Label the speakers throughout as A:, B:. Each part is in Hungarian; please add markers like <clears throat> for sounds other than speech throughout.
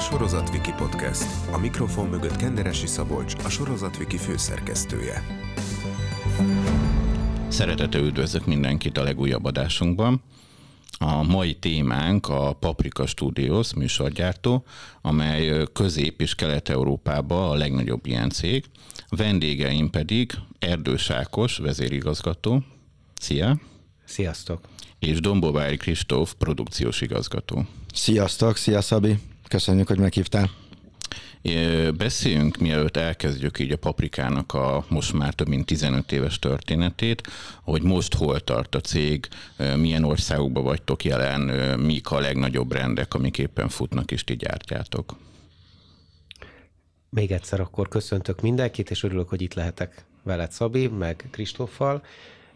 A: Sorozatviki Podcast. A mikrofon mögött Kenderesi Szabolcs, a Sorozatviki főszerkesztője.
B: Szeretettel üdvözlök mindenkit a legújabb adásunkban. A mai témánk a Paprika Studios műsorgyártó, amely Közép- és Kelet-Európában a legnagyobb ilyen cég. Vendégeim pedig Erdős Ákos, vezérigazgató. Szia!
C: Sziasztok!
B: És Dombóvári Kristóf, produkciós igazgató.
D: Sziasztok, szia Szabi! Köszönjük, hogy meghívtál.
B: Beszéljünk, mielőtt elkezdjük így a paprikának a most már több mint 15 éves történetét, hogy most hol tart a cég, milyen országokban vagytok jelen, mik a legnagyobb rendek, amik éppen futnak és ti gyártjátok.
C: Még egyszer akkor köszöntök mindenkit, és örülök, hogy itt lehetek veled, Szabi, meg Kristóffal.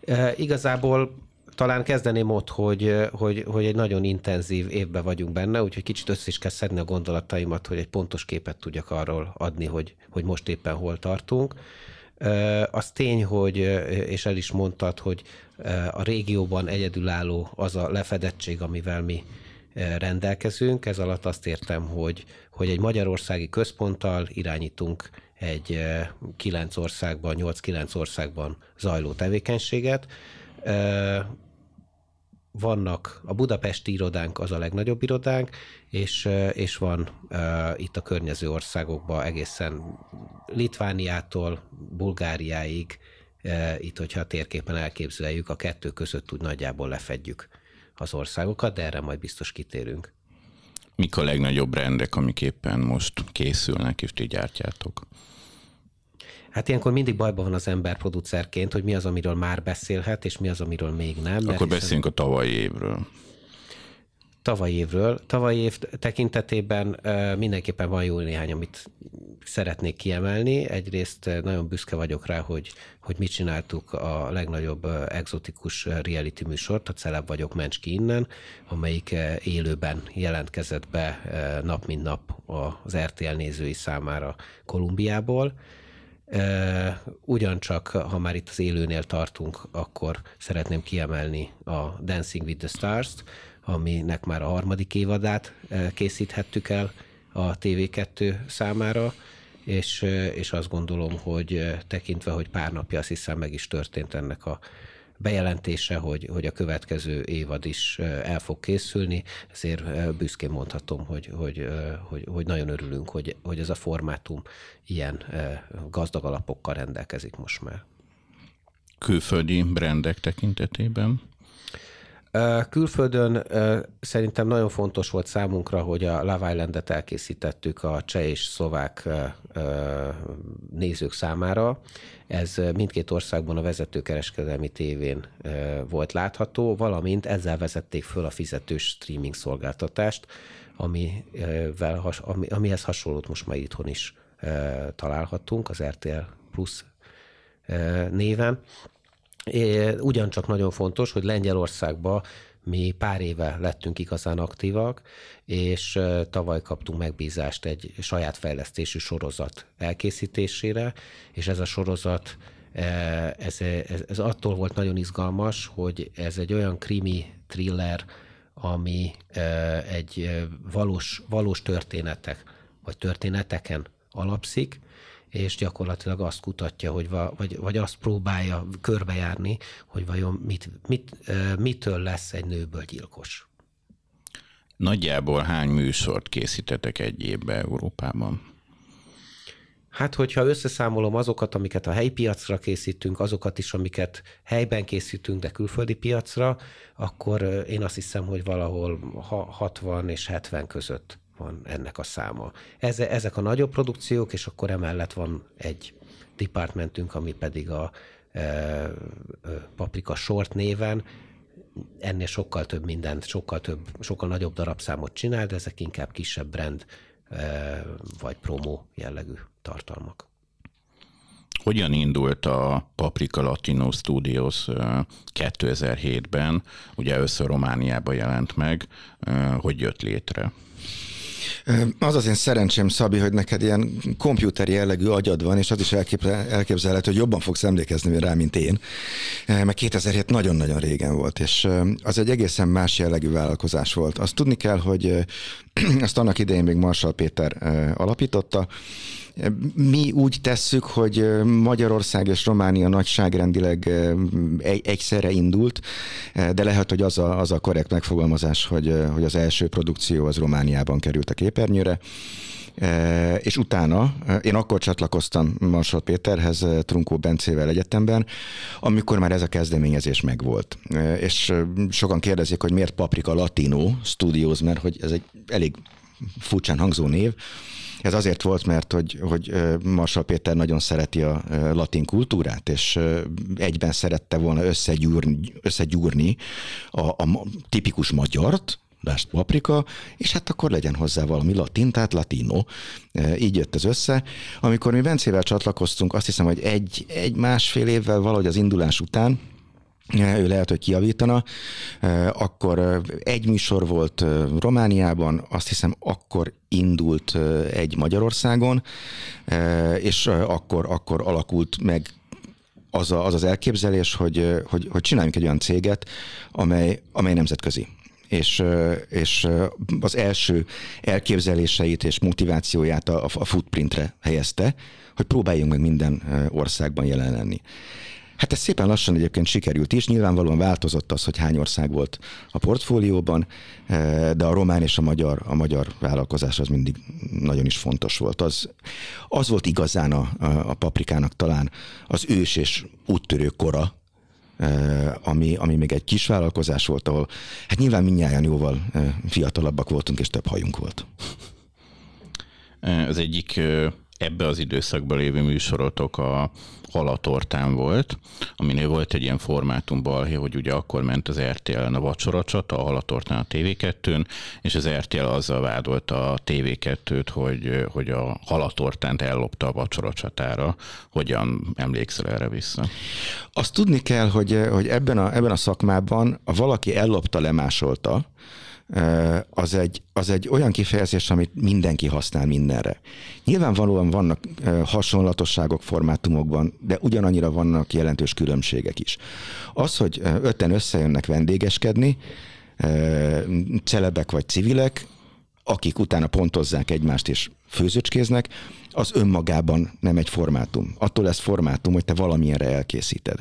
C: E, igazából talán kezdeném ott, hogy, hogy, hogy egy nagyon intenzív évben vagyunk benne, úgyhogy kicsit össze is kell szedni a gondolataimat, hogy egy pontos képet tudjak arról adni, hogy, hogy most éppen hol tartunk. Az tény, hogy, és el is mondtad, hogy a régióban egyedülálló az a lefedettség, amivel mi rendelkezünk. Ez alatt azt értem, hogy, hogy egy magyarországi központtal irányítunk egy kilenc országban, 8-9 országban zajló tevékenységet vannak, a budapesti irodánk az a legnagyobb irodánk, és, és van uh, itt a környező országokban egészen Litvániától Bulgáriáig, uh, itt, hogyha a térképen elképzeljük, a kettő között úgy nagyjából lefedjük az országokat, de erre majd biztos kitérünk.
B: Mik a legnagyobb rendek, amik éppen most készülnek, és ti gyártjátok?
C: Hát ilyenkor mindig bajban van az ember producerként, hogy mi az, amiről már beszélhet, és mi az, amiről még nem.
B: Akkor beszéljünk a tavalyi évről.
C: Tavalyi évről. Tavalyi év tekintetében mindenképpen van jó néhány, amit szeretnék kiemelni. Egyrészt nagyon büszke vagyok rá, hogy, hogy mit csináltuk a legnagyobb exotikus reality műsort, a Celeb vagyok, mencs ki innen, amelyik élőben jelentkezett be nap mint nap az RTL nézői számára Kolumbiából Ugyancsak, ha már itt az élőnél tartunk, akkor szeretném kiemelni a Dancing with the Stars-t, aminek már a harmadik évadát készíthettük el a TV2 számára, és, és azt gondolom, hogy tekintve, hogy pár napja azt hiszem meg is történt ennek a bejelentése, hogy, hogy a következő évad is el fog készülni, ezért büszkén mondhatom, hogy, hogy, hogy, hogy nagyon örülünk, hogy, hogy ez a formátum ilyen gazdag alapokkal rendelkezik most már.
B: Külföldi brendek tekintetében?
C: Külföldön szerintem nagyon fontos volt számunkra, hogy a Love Island-et elkészítettük a cseh és szlovák nézők számára. Ez mindkét országban a vezetőkereskedelmi tévén volt látható, valamint ezzel vezették föl a fizetős streaming szolgáltatást, amivel, ami, amihez hasonlót most már itthon is találhatunk, az RTL Plus néven. Ugyancsak nagyon fontos, hogy Lengyelországban mi pár éve lettünk igazán aktívak, és tavaly kaptunk megbízást egy saját fejlesztésű sorozat elkészítésére, és ez a sorozat ez, ez, ez attól volt nagyon izgalmas, hogy ez egy olyan krimi thriller, ami egy valós, valós történetek, vagy történeteken alapszik, és gyakorlatilag azt kutatja, hogy va, vagy, vagy azt próbálja körbejárni, hogy vajon mit, mit, mitől lesz egy nőből gyilkos.
B: Nagyjából hány műsort készítetek egy évben Európában?
C: Hát, hogyha összeszámolom azokat, amiket a helyi piacra készítünk, azokat is, amiket helyben készítünk, de külföldi piacra, akkor én azt hiszem, hogy valahol 60 és 70 között van ennek a száma. Ezek a nagyobb produkciók, és akkor emellett van egy departmentünk, ami pedig a e, e, Paprika Short néven, ennél sokkal több mindent, sokkal több, sokkal nagyobb darabszámot csinál, de ezek inkább kisebb brand e, vagy promo jellegű tartalmak.
B: Hogyan indult a Paprika Latino Studios 2007-ben? Ugye először Romániában jelent meg, hogy jött létre?
D: Az az én szerencsém, Szabi, hogy neked ilyen kompjúteri jellegű agyad van, és az is elképzelhető, hogy jobban fogsz emlékezni rá, mint én. Mert 2007 nagyon-nagyon régen volt, és az egy egészen más jellegű vállalkozás volt. Azt tudni kell, hogy <clears throat> azt annak idején még Marsal Péter alapította, mi úgy tesszük, hogy Magyarország és Románia nagyságrendileg egyszerre indult, de lehet, hogy az a, az a korrekt megfogalmazás, hogy, hogy az első produkció az Romániában került a képernyőre. És utána, én akkor csatlakoztam Marsal Péterhez, Trunkó Bencével egyetemben, amikor már ez a kezdeményezés megvolt. És sokan kérdezik, hogy miért Paprika Latino Studios, mert hogy ez egy elég furcsán hangzó név, ez azért volt, mert hogy, hogy Marsal Péter nagyon szereti a latin kultúrát, és egyben szerette volna összegyúrni, összegyúrni a, a tipikus magyart, lásd paprika, és hát akkor legyen hozzá valami latin, tehát latino. Így jött ez össze. Amikor mi Bencével csatlakoztunk, azt hiszem, hogy egy, egy másfél évvel valahogy az indulás után, ő lehet, hogy kiavítana, akkor egy műsor volt Romániában, azt hiszem akkor indult egy Magyarországon, és akkor, akkor alakult meg az, a, az az elképzelés, hogy, hogy, hogy csináljunk egy olyan céget, amely, amely nemzetközi és, és az első elképzeléseit és motivációját a, a footprintre helyezte, hogy próbáljunk meg minden országban jelen lenni. Hát ez szépen lassan egyébként sikerült is. Nyilvánvalóan változott az, hogy hány ország volt a portfólióban, de a román és a magyar, a magyar vállalkozás az mindig nagyon is fontos volt. Az, az volt igazán a, a paprikának talán az ős és úttörő kora, ami, ami még egy kis vállalkozás volt, ahol hát nyilván mindnyáján jóval eh, fiatalabbak voltunk, és több hajunk volt.
B: Az egyik ebbe az időszakban lévő műsorotok a halatortán volt, aminél volt egy ilyen formátumban, hogy ugye akkor ment az RTL-en a vacsoracsata, a halatortán a TV2-n, és az RTL azzal vádolta a TV2-t, hogy, hogy a halatortánt ellopta a vacsoracsatára. Hogyan emlékszel erre vissza?
D: Azt tudni kell, hogy, hogy ebben, a, ebben a szakmában a valaki ellopta, lemásolta, az egy, az egy olyan kifejezés, amit mindenki használ mindenre. Nyilvánvalóan vannak hasonlatosságok formátumokban, de ugyanannyira vannak jelentős különbségek is. Az, hogy öten összejönnek vendégeskedni, celebek vagy civilek, akik utána pontozzák egymást és főzőcskéznek, az önmagában nem egy formátum. Attól lesz formátum, hogy te valamilyenre elkészíted.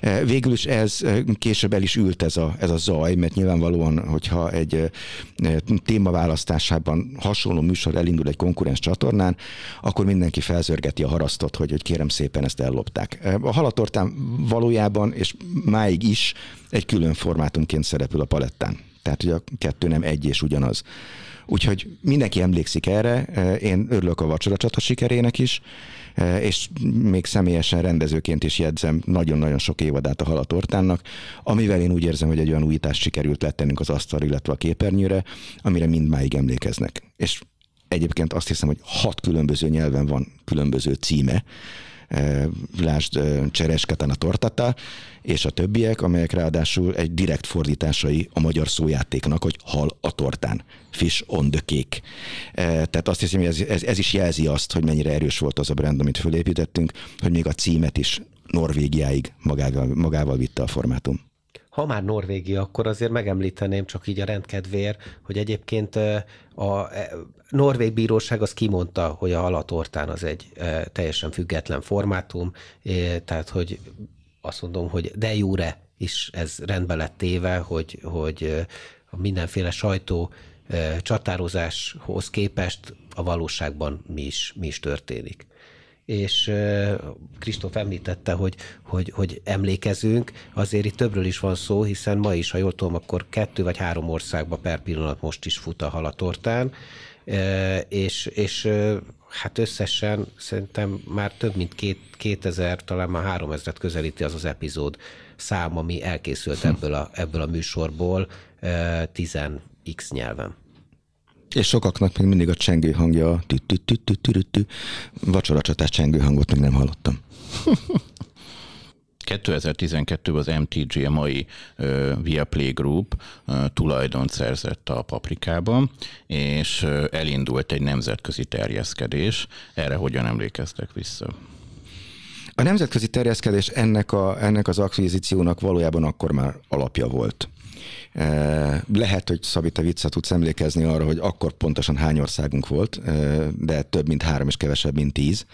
D: E, végül is ez e, később el is ült ez a, ez a zaj, mert nyilvánvalóan, hogyha egy e, témaválasztásában hasonló műsor elindul egy konkurens csatornán, akkor mindenki felzörgeti a harasztot, hogy, hogy kérem szépen ezt ellopták. A halatortán valójában, és máig is egy külön formátumként szerepül a palettán. Tehát, hogy a kettő nem egy és ugyanaz. Úgyhogy mindenki emlékszik erre, én örülök a vacsoracsata sikerének is, és még személyesen rendezőként is jegyzem nagyon-nagyon sok évadát a halatortánnak, amivel én úgy érzem, hogy egy olyan újítást sikerült lettennünk az asztal, illetve a képernyőre, amire mindmáig emlékeznek. És egyébként azt hiszem, hogy hat különböző nyelven van különböző címe, lásd Cseresketen a tortata, és a többiek, amelyek ráadásul egy direkt fordításai a magyar szójátéknak, hogy hal a tortán, fish on the cake. Tehát azt hiszem, hogy ez, ez, ez is jelzi azt, hogy mennyire erős volt az a brand, amit fölépítettünk, hogy még a címet is Norvégiáig magával, magával vitte a formátum.
C: Ha már Norvégia, akkor azért megemlíteném csak így a rendkedvér, hogy egyébként a e, Norvég bíróság az kimondta, hogy a halatortán az egy teljesen független formátum, tehát hogy azt mondom, hogy de jure is ez rendbe lett téve, hogy, hogy mindenféle sajtó csatározáshoz képest a valóságban mi is, mi is történik és Kristóf említette, hogy, hogy, hogy emlékezünk, azért itt többről is van szó, hiszen ma is, ha jól tudom, akkor kettő vagy három országban per pillanat most is fut a halatortán, és, és hát összesen szerintem már több mint két, 2000, talán már 3000-et közelíti az az epizód szám, ami elkészült ebből a, ebből a műsorból 10x nyelven.
D: És sokaknak még mindig a csengő hangja a vacsoracsatás csengő hangot még nem hallottam. <laughs>
B: 2012-ben az MTG, a mai Viaplay Group tulajdont szerzett a paprikában, és elindult egy nemzetközi terjeszkedés. Erre hogyan emlékeztek vissza?
D: A nemzetközi terjeszkedés ennek, a, ennek az akvizíciónak valójában akkor már alapja volt. Lehet, hogy Szabi, te vissza tudsz emlékezni arra, hogy akkor pontosan hány országunk volt, de több mint három és kevesebb, mint tíz.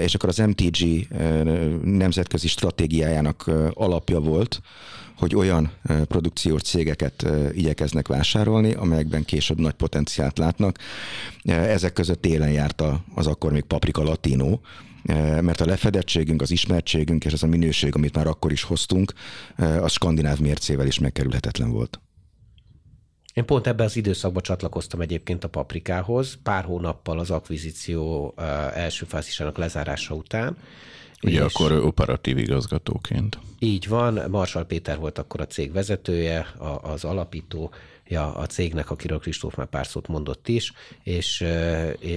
D: És akkor az MTG nemzetközi stratégiájának alapja volt, hogy olyan produkciós cégeket igyekeznek vásárolni, amelyekben később nagy potenciált látnak. Ezek között élen járt az akkor még Paprika Latino, Eh, mert a lefedettségünk, az ismertségünk és az a minőség, amit már akkor is hoztunk, az skandináv mércével is megkerülhetetlen volt.
C: Én pont ebben az időszakban csatlakoztam egyébként a paprikához, pár hónappal az akvizíció első fázisának lezárása után.
B: Ugye és akkor operatív igazgatóként.
C: Így van, Marsal Péter volt akkor a cég vezetője, az alapító, ja, a cégnek, akiről Kristóf már pár szót mondott is, és,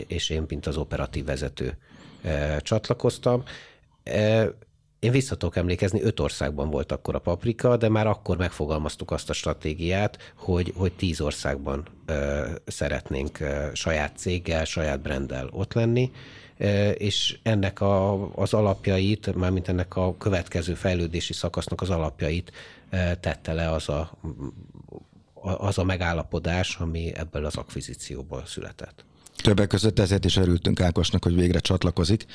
C: és én, mint az operatív vezető csatlakoztam. Én vissza tudok emlékezni, öt országban volt akkor a paprika, de már akkor megfogalmaztuk azt a stratégiát, hogy, hogy tíz országban szeretnénk saját céggel, saját branddel ott lenni, és ennek a, az alapjait, mármint ennek a következő fejlődési szakasznak az alapjait ö, tette le az a, az a megállapodás, ami ebből az akvizícióból született.
D: Többek között ezért is örültünk Ákosnak, hogy végre csatlakozik,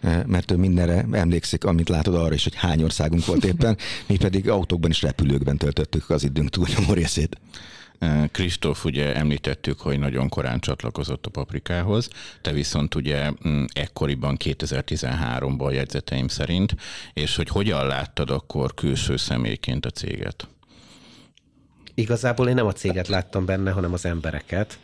D: eh, mert ő mindenre emlékszik, amit látod arra is, hogy hány országunk volt éppen, <laughs> mi pedig autókban és repülőkben töltöttük az időnk túlnyomó részét.
B: Eh, Kristóf, ugye említettük, hogy nagyon korán csatlakozott a paprikához, te viszont ugye mm, ekkoriban 2013-ban a jegyzeteim szerint, és hogy hogyan láttad akkor külső személyként a céget?
C: Igazából én nem a céget láttam benne, hanem az embereket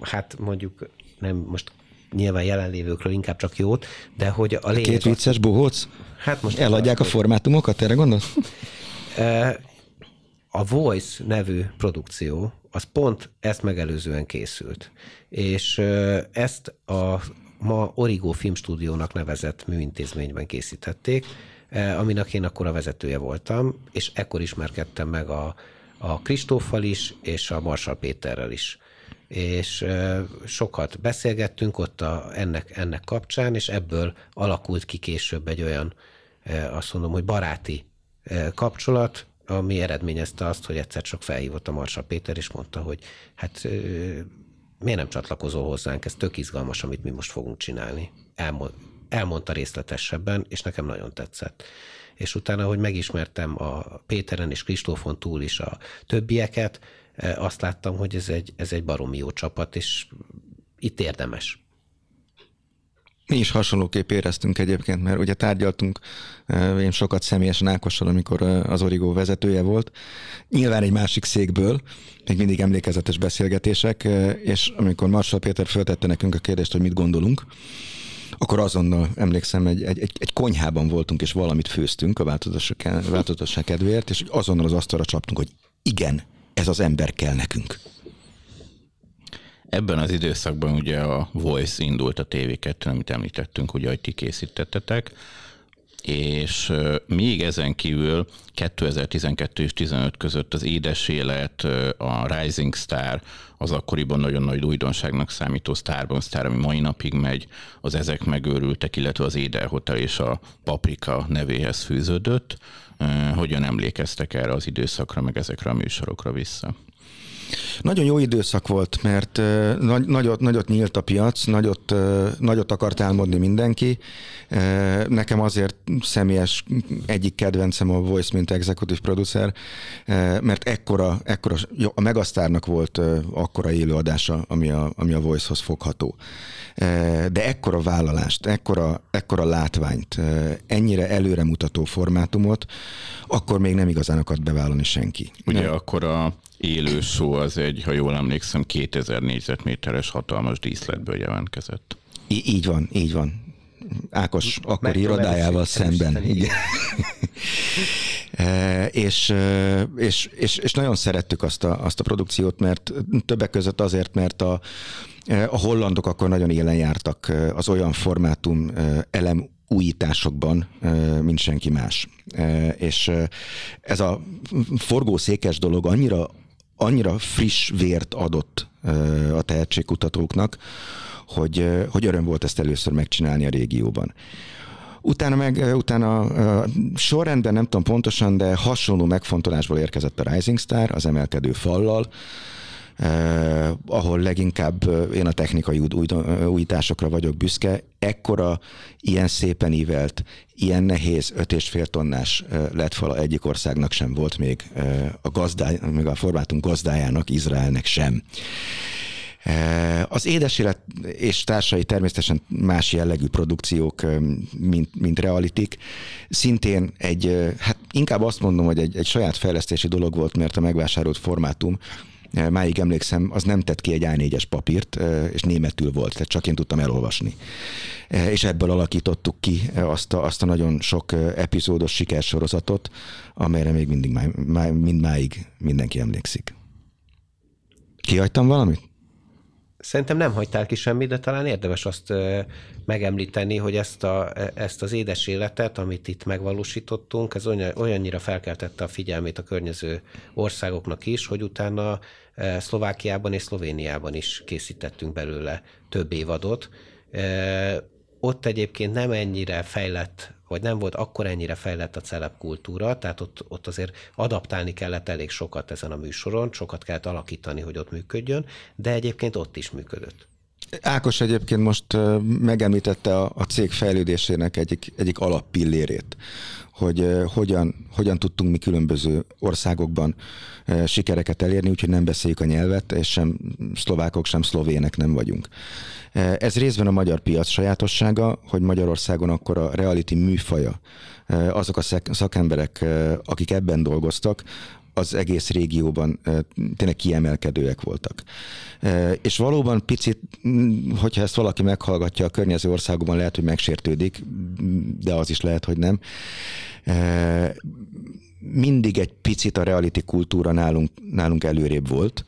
C: hát mondjuk nem most nyilván jelenlévőkről inkább csak jót, de hogy a lényeg...
D: Két vicces bohóc? Hát most... Eladják a formátumokat, erre gondolsz?
C: A Voice nevű produkció, az pont ezt megelőzően készült. És ezt a ma Origo Filmstúdiónak nevezett műintézményben készítették, aminek én akkor a vezetője voltam, és ekkor ismerkedtem meg a, a Kristóffal is, és a Marsal Péterrel is és sokat beszélgettünk ott a, ennek, ennek kapcsán, és ebből alakult ki később egy olyan, azt mondom, hogy baráti kapcsolat, ami eredményezte azt, hogy egyszer csak felhívott a Marsa Péter, és mondta, hogy hát miért nem csatlakozol hozzánk, ez tök izgalmas, amit mi most fogunk csinálni. Elmond, elmondta részletesebben, és nekem nagyon tetszett. És utána, hogy megismertem a Péteren és Kristófon túl is a többieket, azt láttam, hogy ez egy, ez egy baromi jó csapat, és itt érdemes.
D: Mi is hasonlóképp éreztünk egyébként, mert ugye tárgyaltunk én sokat személyesen Ákossal, amikor az Origo vezetője volt. Nyilván egy másik székből, még mindig emlékezetes beszélgetések, és amikor Marshall Péter föltette nekünk a kérdést, hogy mit gondolunk, akkor azonnal emlékszem, egy, egy, egy, egy konyhában voltunk, és valamit főztünk a változatosság kedvéért, és azonnal az asztalra csaptunk, hogy igen, ez az ember kell nekünk.
B: Ebben az időszakban ugye a Voice indult a TV2, amit említettünk, ugye, hogy ti készítettetek, és még ezen kívül 2012 és 15 között az Édes Élet, a Rising Star, az akkoriban nagyon nagy újdonságnak számító Starban Star, ami mai napig megy, az Ezek megőrültek, illetve az Éder Hotel és a Paprika nevéhez fűződött. Hogyan emlékeztek erre az időszakra, meg ezekre a műsorokra vissza?
D: Nagyon jó időszak volt, mert nagyot, nagyot nyílt a piac, nagyot, nagyot akart álmodni mindenki. Nekem azért személyes egyik kedvencem a Voice, mint executive producer, mert ekkora, ekkora a Megasztárnak volt akkora élőadása, ami a, ami a Voice-hoz fogható. De ekkora vállalást, ekkora, ekkora látványt, ennyire előremutató formátumot, akkor még nem igazán akart bevállalni senki.
B: Ugye nem. akkor a élő szó az egy, ha jól emlékszem, 2000 négyzetméteres hatalmas díszletből jelentkezett.
D: I- így van, így van. Ákos akkori irodájával szemben. Igen. <laughs> e, és, és, és, és nagyon szerettük azt a, azt a produkciót, mert többek között azért, mert a, a hollandok akkor nagyon élen jártak az olyan formátum elem újításokban, mint senki más. És ez a forgószékes dolog annyira, annyira friss vért adott a tehetségkutatóknak, hogy, hogy öröm volt ezt először megcsinálni a régióban. Utána meg, utána sorrendben nem tudom pontosan, de hasonló megfontolásból érkezett a Rising Star, az emelkedő fallal, eh, ahol leginkább én a technikai újításokra vagyok büszke. Ekkora, ilyen szépen ívelt, ilyen nehéz 5,5 tonnás lett fala egyik országnak sem volt még a, gazdály, még a formátum gazdájának, Izraelnek sem. Eh, az édesélet és társai természetesen más jellegű produkciók, eh, mint, mint realitik. Szintén egy, eh, hát inkább azt mondom, hogy egy, egy saját fejlesztési dolog volt, mert a megvásárolt formátum máig emlékszem, az nem tett ki egy A4-es papírt, és németül volt, tehát csak én tudtam elolvasni. És ebből alakítottuk ki azt a, azt a nagyon sok epizódos sikersorozatot, amelyre még mindig mind máig mindenki emlékszik. Kihagytam valamit?
C: Szerintem nem hagytál ki semmit, de talán érdemes azt megemlíteni, hogy ezt, a, ezt az édes életet, amit itt megvalósítottunk, ez olyannyira felkeltette a figyelmét a környező országoknak is, hogy utána Szlovákiában és Szlovéniában is készítettünk belőle több évadot. Ott egyébként nem ennyire fejlett hogy nem volt akkor ennyire fejlett a celeb kultúra, tehát ott, ott azért adaptálni kellett elég sokat ezen a műsoron, sokat kellett alakítani, hogy ott működjön, de egyébként ott is működött.
D: Ákos egyébként most megemlítette a, a cég fejlődésének egyik, egyik alappillérét, hogy hogyan, hogyan tudtunk mi különböző országokban sikereket elérni, úgyhogy nem beszéljük a nyelvet, és sem szlovákok, sem szlovének nem vagyunk. Ez részben a magyar piac sajátossága, hogy Magyarországon akkor a reality műfaja, azok a szakemberek, akik ebben dolgoztak, az egész régióban tényleg kiemelkedőek voltak. És valóban picit, hogyha ezt valaki meghallgatja a környező országokban, lehet, hogy megsértődik, de az is lehet, hogy nem. Mindig egy picit a reality kultúra nálunk, nálunk előrébb volt,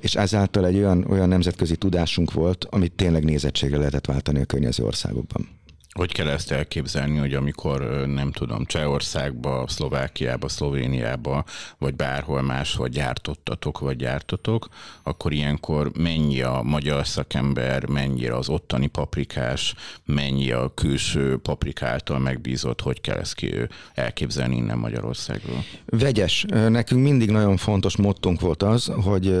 D: és ezáltal egy olyan, olyan nemzetközi tudásunk volt, amit tényleg nézettségre lehetett váltani a környező országokban.
B: Hogy kell ezt elképzelni, hogy amikor nem tudom, Csehországba, Szlovákiába, Szlovéniába, vagy bárhol máshol gyártottatok, vagy gyártotok, akkor ilyenkor mennyi a magyar szakember, mennyire az ottani paprikás, mennyi a külső paprikáltal megbízott, hogy kell ezt ki elképzelni innen Magyarországról?
D: Vegyes. Nekünk mindig nagyon fontos mottunk volt az, hogy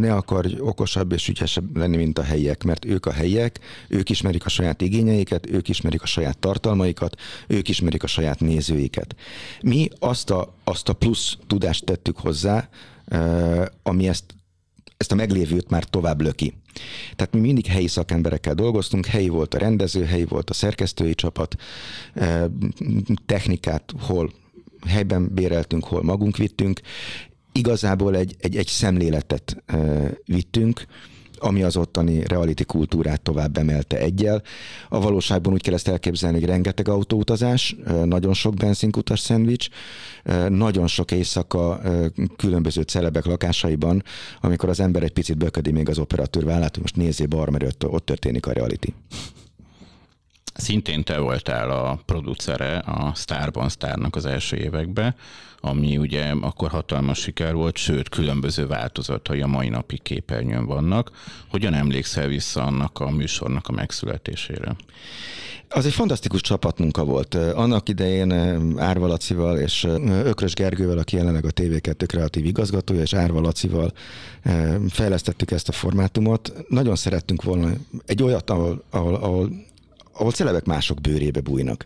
D: ne akarj okosabb és ügyesebb lenni, mint a helyiek, mert ők a helyiek, ők ismerik a saját igényeiket, őket, ők ismerik a saját tartalmaikat, ők ismerik a saját nézőiket. Mi azt a, azt a plusz tudást tettük hozzá, ami ezt, ezt a meglévőt már tovább löki. Tehát mi mindig helyi szakemberekkel dolgoztunk, helyi volt a rendező, helyi volt a szerkesztői csapat, technikát hol helyben béreltünk, hol magunk vittünk. Igazából egy, egy, egy szemléletet vittünk, ami az ottani reality kultúrát tovább emelte egyel. A valóságban úgy kell ezt elképzelni, hogy rengeteg autóutazás, nagyon sok benzinkutas szendvics, nagyon sok éjszaka különböző celebek lakásaiban, amikor az ember egy picit böködi még az operatőr vállát, hogy most nézzé bar, mert ott történik a reality.
B: Szintén te voltál a producere a Starban Starnak az első években, ami ugye akkor hatalmas siker volt, sőt, különböző változatai a mai napi képernyőn vannak. Hogyan emlékszel vissza annak a műsornak a megszületésére?
D: Az egy fantasztikus csapatmunka volt. Annak idején Árva Lacival és Ökrös Gergővel, aki jelenleg a TV2 kreatív igazgatója, és Árva Lacival fejlesztettük ezt a formátumot. Nagyon szerettünk volna egy olyat, ahol, ahol, ahol ahol celebek mások bőrébe bújnak.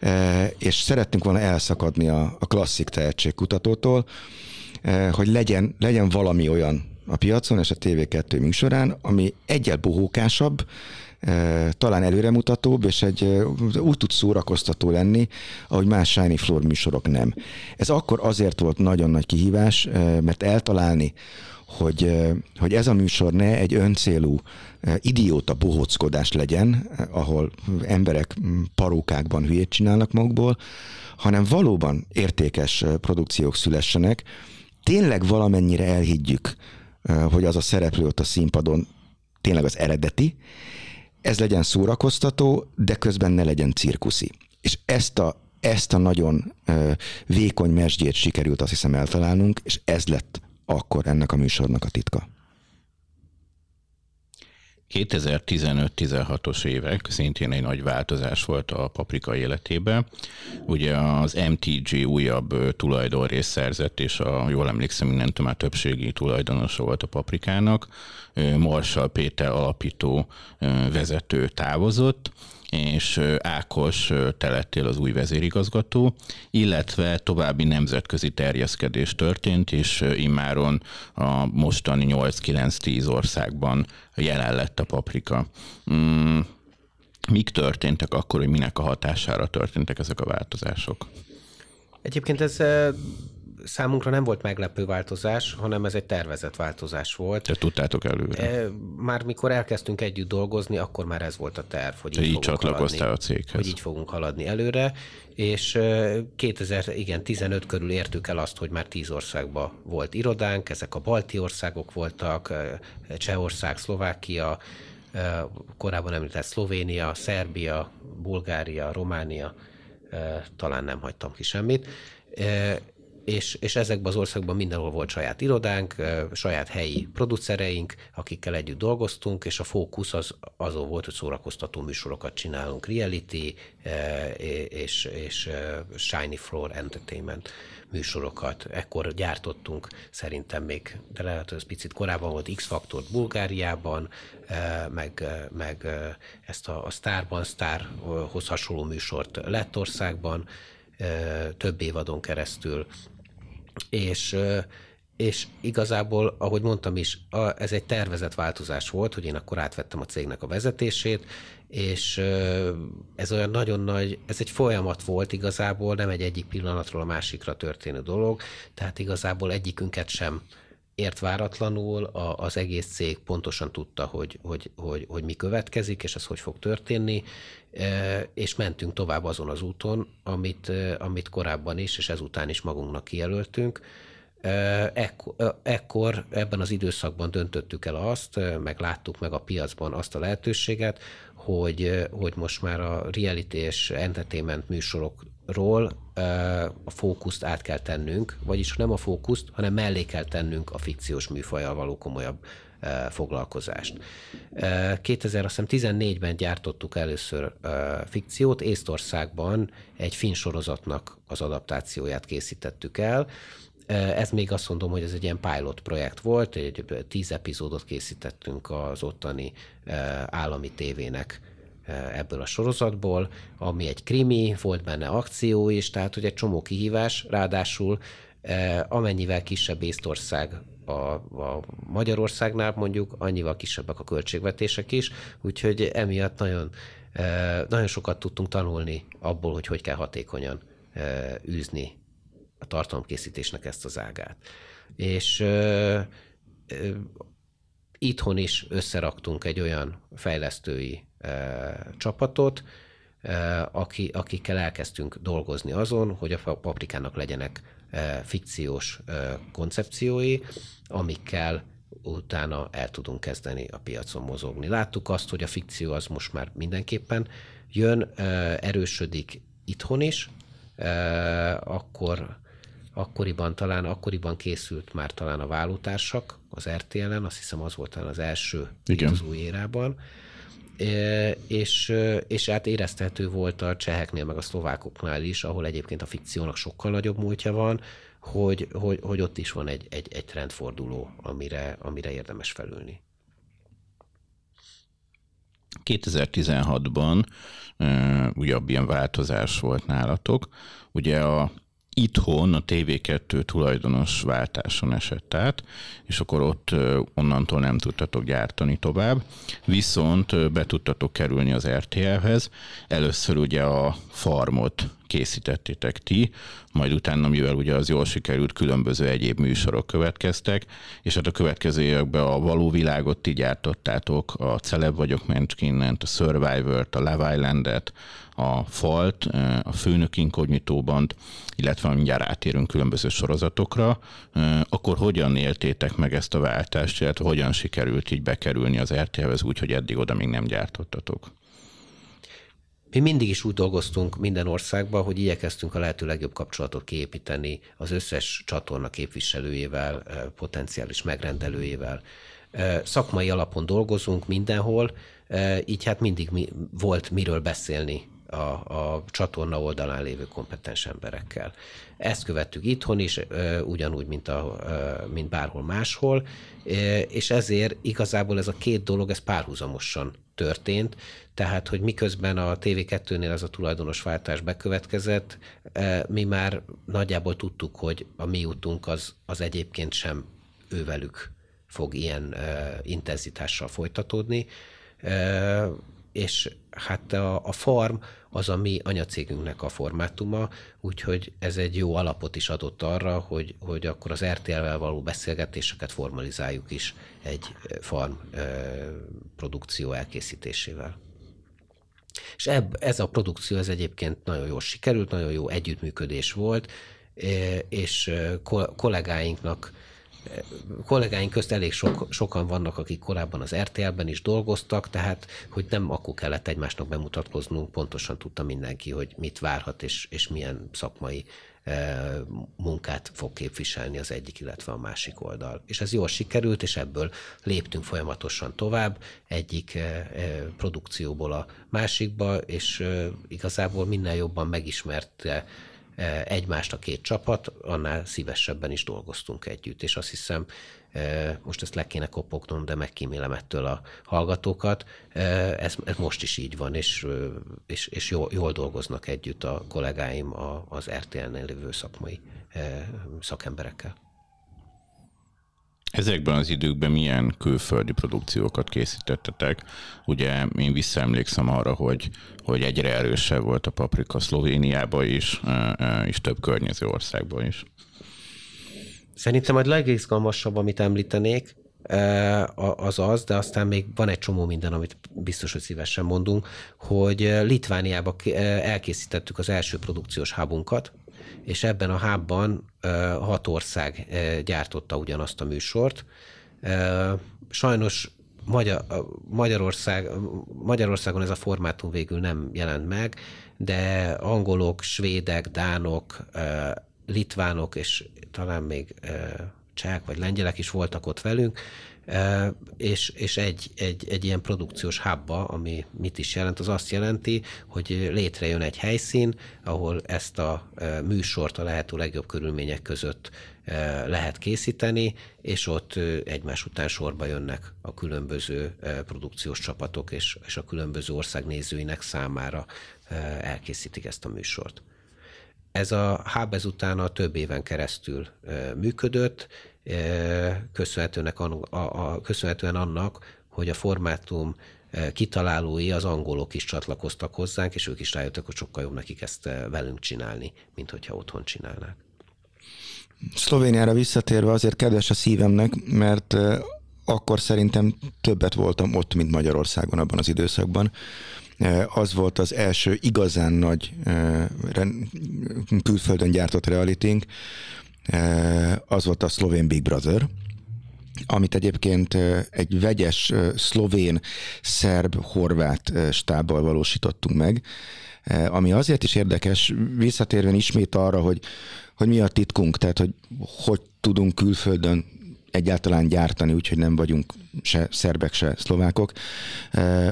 D: E, és szerettünk volna elszakadni a, a klasszik tehetségkutatótól, e, hogy legyen, legyen valami olyan a piacon és a TV2 műsorán, ami egyel bohókásabb, e, talán előremutatóbb, és egy, úgy tud szórakoztató lenni, ahogy más Shiny Floor műsorok nem. Ez akkor azért volt nagyon nagy kihívás, mert eltalálni hogy, hogy ez a műsor ne egy öncélú idióta bohóckodás legyen, ahol emberek parókákban hülyét csinálnak magukból, hanem valóban értékes produkciók szülessenek, tényleg valamennyire elhiggyük, hogy az a szereplő ott a színpadon tényleg az eredeti, ez legyen szórakoztató, de közben ne legyen cirkuszi. És ezt a, ezt a nagyon vékony mesdjét sikerült azt hiszem eltalálnunk, és ez lett akkor ennek a műsornak a titka.
B: 2015-16-os évek szintén egy nagy változás volt a paprika életében. Ugye az MTG újabb tulajdonrészt szerzett, és a, jól emlékszem, minden már többségi tulajdonosa volt a paprikának. Marshall Péter alapító vezető távozott, és Ákos te lettél az új vezérigazgató, illetve további nemzetközi terjeszkedés történt, és immáron a mostani 8-9-10 országban jelen lett a paprika. Mm, mik történtek akkor, hogy minek a hatására történtek ezek a változások?
C: Egyébként ez számunkra nem volt meglepő változás, hanem ez egy tervezett változás volt.
B: Te tudtátok előre? E,
C: már mikor elkezdtünk együtt dolgozni, akkor már ez volt a terv, hogy
B: így, így csatlakoztál haladni, a céghez.
C: Hogy így fogunk haladni előre, és 2015 körül értük el azt, hogy már tíz országban volt irodánk, ezek a balti országok voltak, Csehország, Szlovákia, korábban említett Szlovénia, Szerbia, Bulgária, Románia, talán nem hagytam ki semmit, és, és ezekben az országban mindenhol volt saját irodánk, saját helyi producereink, akikkel együtt dolgoztunk, és a fókusz az azon volt, hogy szórakoztató műsorokat csinálunk, reality és, és shiny floor entertainment műsorokat. Ekkor gyártottunk szerintem még, de lehet, hogy ez picit korábban volt X-Factor Bulgáriában, meg, meg ezt a, a Starban, Starhoz hasonló műsort Lettországban, több évadon keresztül és és igazából, ahogy mondtam is, ez egy tervezett változás volt, hogy én akkor átvettem a cégnek a vezetését, és ez olyan nagyon nagy, ez egy folyamat volt igazából, nem egy egyik pillanatról a másikra történő dolog, tehát igazából egyikünket sem ért váratlanul, az egész cég pontosan tudta, hogy, hogy, hogy, hogy mi következik, és ez hogy fog történni, és mentünk tovább azon az úton, amit, amit korábban is, és ezután is magunknak kijelöltünk. Ekkor, ekkor ebben az időszakban döntöttük el azt, meg láttuk meg a piacban azt a lehetőséget, hogy, hogy most már a reality és entertainment műsorokról a fókuszt át kell tennünk, vagyis nem a fókuszt, hanem mellé kell tennünk a fikciós műfajjal való komolyabb foglalkozást. 2014-ben gyártottuk először fikciót, Észtországban egy fin sorozatnak az adaptációját készítettük el, ez még azt mondom, hogy ez egy ilyen pilot projekt volt, egy tíz epizódot készítettünk az ottani állami tévének ebből a sorozatból, ami egy krimi, volt benne akció is, tehát hogy egy csomó kihívás, ráadásul amennyivel kisebb Észtország a, a Magyarországnál mondjuk, annyival kisebbek a költségvetések is, úgyhogy emiatt nagyon, nagyon sokat tudtunk tanulni abból, hogy hogy kell hatékonyan űzni a tartalomkészítésnek ezt az ágát. És itthon is összeraktunk egy olyan fejlesztői ö, csapatot, ö, aki, akikkel elkezdtünk dolgozni azon, hogy a paprikának legyenek fikciós koncepciói, amikkel utána el tudunk kezdeni a piacon mozogni. Láttuk azt, hogy a fikció az most már mindenképpen jön, erősödik itthon is, akkor akkoriban talán, akkoriban készült már talán a vállótársak az RTL-en, azt hiszem az volt talán az első Igen. az új érában, és, és hát éreztető volt a cseheknél, meg a szlovákoknál is, ahol egyébként a fikciónak sokkal nagyobb múltja van, hogy, hogy, hogy ott is van egy, egy, egy trendforduló, amire, amire érdemes felülni.
B: 2016-ban uh, újabb ilyen változás volt nálatok. Ugye a itthon a TV2 tulajdonos váltáson esett át, és akkor ott onnantól nem tudtatok gyártani tovább, viszont be tudtatok kerülni az RTL-hez. Először ugye a farmot készítettétek ti, majd utána, mivel ugye az jól sikerült, különböző egyéb műsorok következtek, és hát a következő években a való világot ti gyártottátok, a Celeb vagyok Mencskinent, a Survivor-t, a Love Island-et, a Falt, a Főnök Inkognitóban, illetve mindjárt átérünk különböző sorozatokra, akkor hogyan éltétek meg ezt a váltást, illetve hogyan sikerült így bekerülni az RTL-hez úgy, hogy eddig oda még nem gyártottatok?
C: Mi mindig is úgy dolgoztunk minden országban, hogy igyekeztünk a lehető legjobb kapcsolatot kiépíteni az összes csatorna képviselőjével, potenciális megrendelőjével. Szakmai alapon dolgozunk mindenhol, így hát mindig mi, volt miről beszélni a, a csatorna oldalán lévő kompetens emberekkel. Ezt követtük itthon is, ugyanúgy, mint, a, mint bárhol máshol, és ezért igazából ez a két dolog, ez párhuzamosan történt, tehát, hogy miközben a TV2-nél ez a tulajdonosváltás bekövetkezett, mi már nagyjából tudtuk, hogy a mi útunk az, az egyébként sem ővelük fog ilyen intenzitással folytatódni, és hát a, a farm az a mi anyacégünknek a formátuma, úgyhogy ez egy jó alapot is adott arra, hogy, hogy akkor az RTL-vel való beszélgetéseket formalizáljuk is egy farm produkció elkészítésével. És ebb, ez a produkció ez egyébként nagyon jól sikerült, nagyon jó együttműködés volt, és kollégáinknak kollégáink közt elég sok, sokan vannak, akik korábban az RTL-ben is dolgoztak, tehát hogy nem akkor kellett egymásnak bemutatkoznunk, pontosan tudta mindenki, hogy mit várhat, és, és milyen szakmai munkát fog képviselni az egyik, illetve a másik oldal. És ez jól sikerült, és ebből léptünk folyamatosan tovább, egyik produkcióból a másikba, és igazából minél jobban megismerte E, egymást a két csapat, annál szívesebben is dolgoztunk együtt, és azt hiszem, e, most ezt le kéne kopognom, de megkímélem ettől a hallgatókat, e, ez, ez most is így van, és, és, és jól, jól dolgoznak együtt a kollégáim az RTL-nél lévő szakmai szakemberekkel.
B: Ezekben az időkben milyen külföldi produkciókat készítettetek? Ugye én visszaemlékszem arra, hogy, hogy egyre erősebb volt a paprika Szlovéniában is, és több környező országban is.
C: Szerintem a legizgalmasabb, amit említenék, az az, de aztán még van egy csomó minden, amit biztos, hogy szívesen mondunk, hogy Litvániába elkészítettük az első produkciós hubunkat, és ebben a hábban hat ország gyártotta ugyanazt a műsort. Sajnos Magyar, Magyarország, Magyarországon ez a formátum végül nem jelent meg, de angolok, svédek, dánok, litvánok, és talán még csehek vagy lengyelek is voltak ott velünk, és, és egy, egy, egy ilyen produkciós hubba, ami mit is jelent, az azt jelenti, hogy létrejön egy helyszín, ahol ezt a műsort a lehető legjobb körülmények között lehet készíteni, és ott egymás után sorba jönnek a különböző produkciós csapatok, és, és a különböző ország nézőinek számára elkészítik ezt a műsort. Ez a hub ezután a több éven keresztül működött, köszönhetően, a, a, köszönhetően annak, hogy a formátum kitalálói, az angolok is csatlakoztak hozzánk, és ők is rájöttek, hogy sokkal jobb nekik ezt velünk csinálni, mint hogyha otthon csinálnák.
D: Szlovéniára visszatérve azért kedves a szívemnek, mert akkor szerintem többet voltam ott, mint Magyarországon abban az időszakban. Az volt az első igazán nagy külföldön gyártott realitink, az volt a szlovén Big Brother, amit egyébként egy vegyes szlovén, szerb, horvát stábbal valósítottunk meg, ami azért is érdekes, visszatérve ismét arra, hogy, hogy mi a titkunk, tehát hogy hogy tudunk külföldön egyáltalán gyártani, úgyhogy nem vagyunk se szerbek, se szlovákok,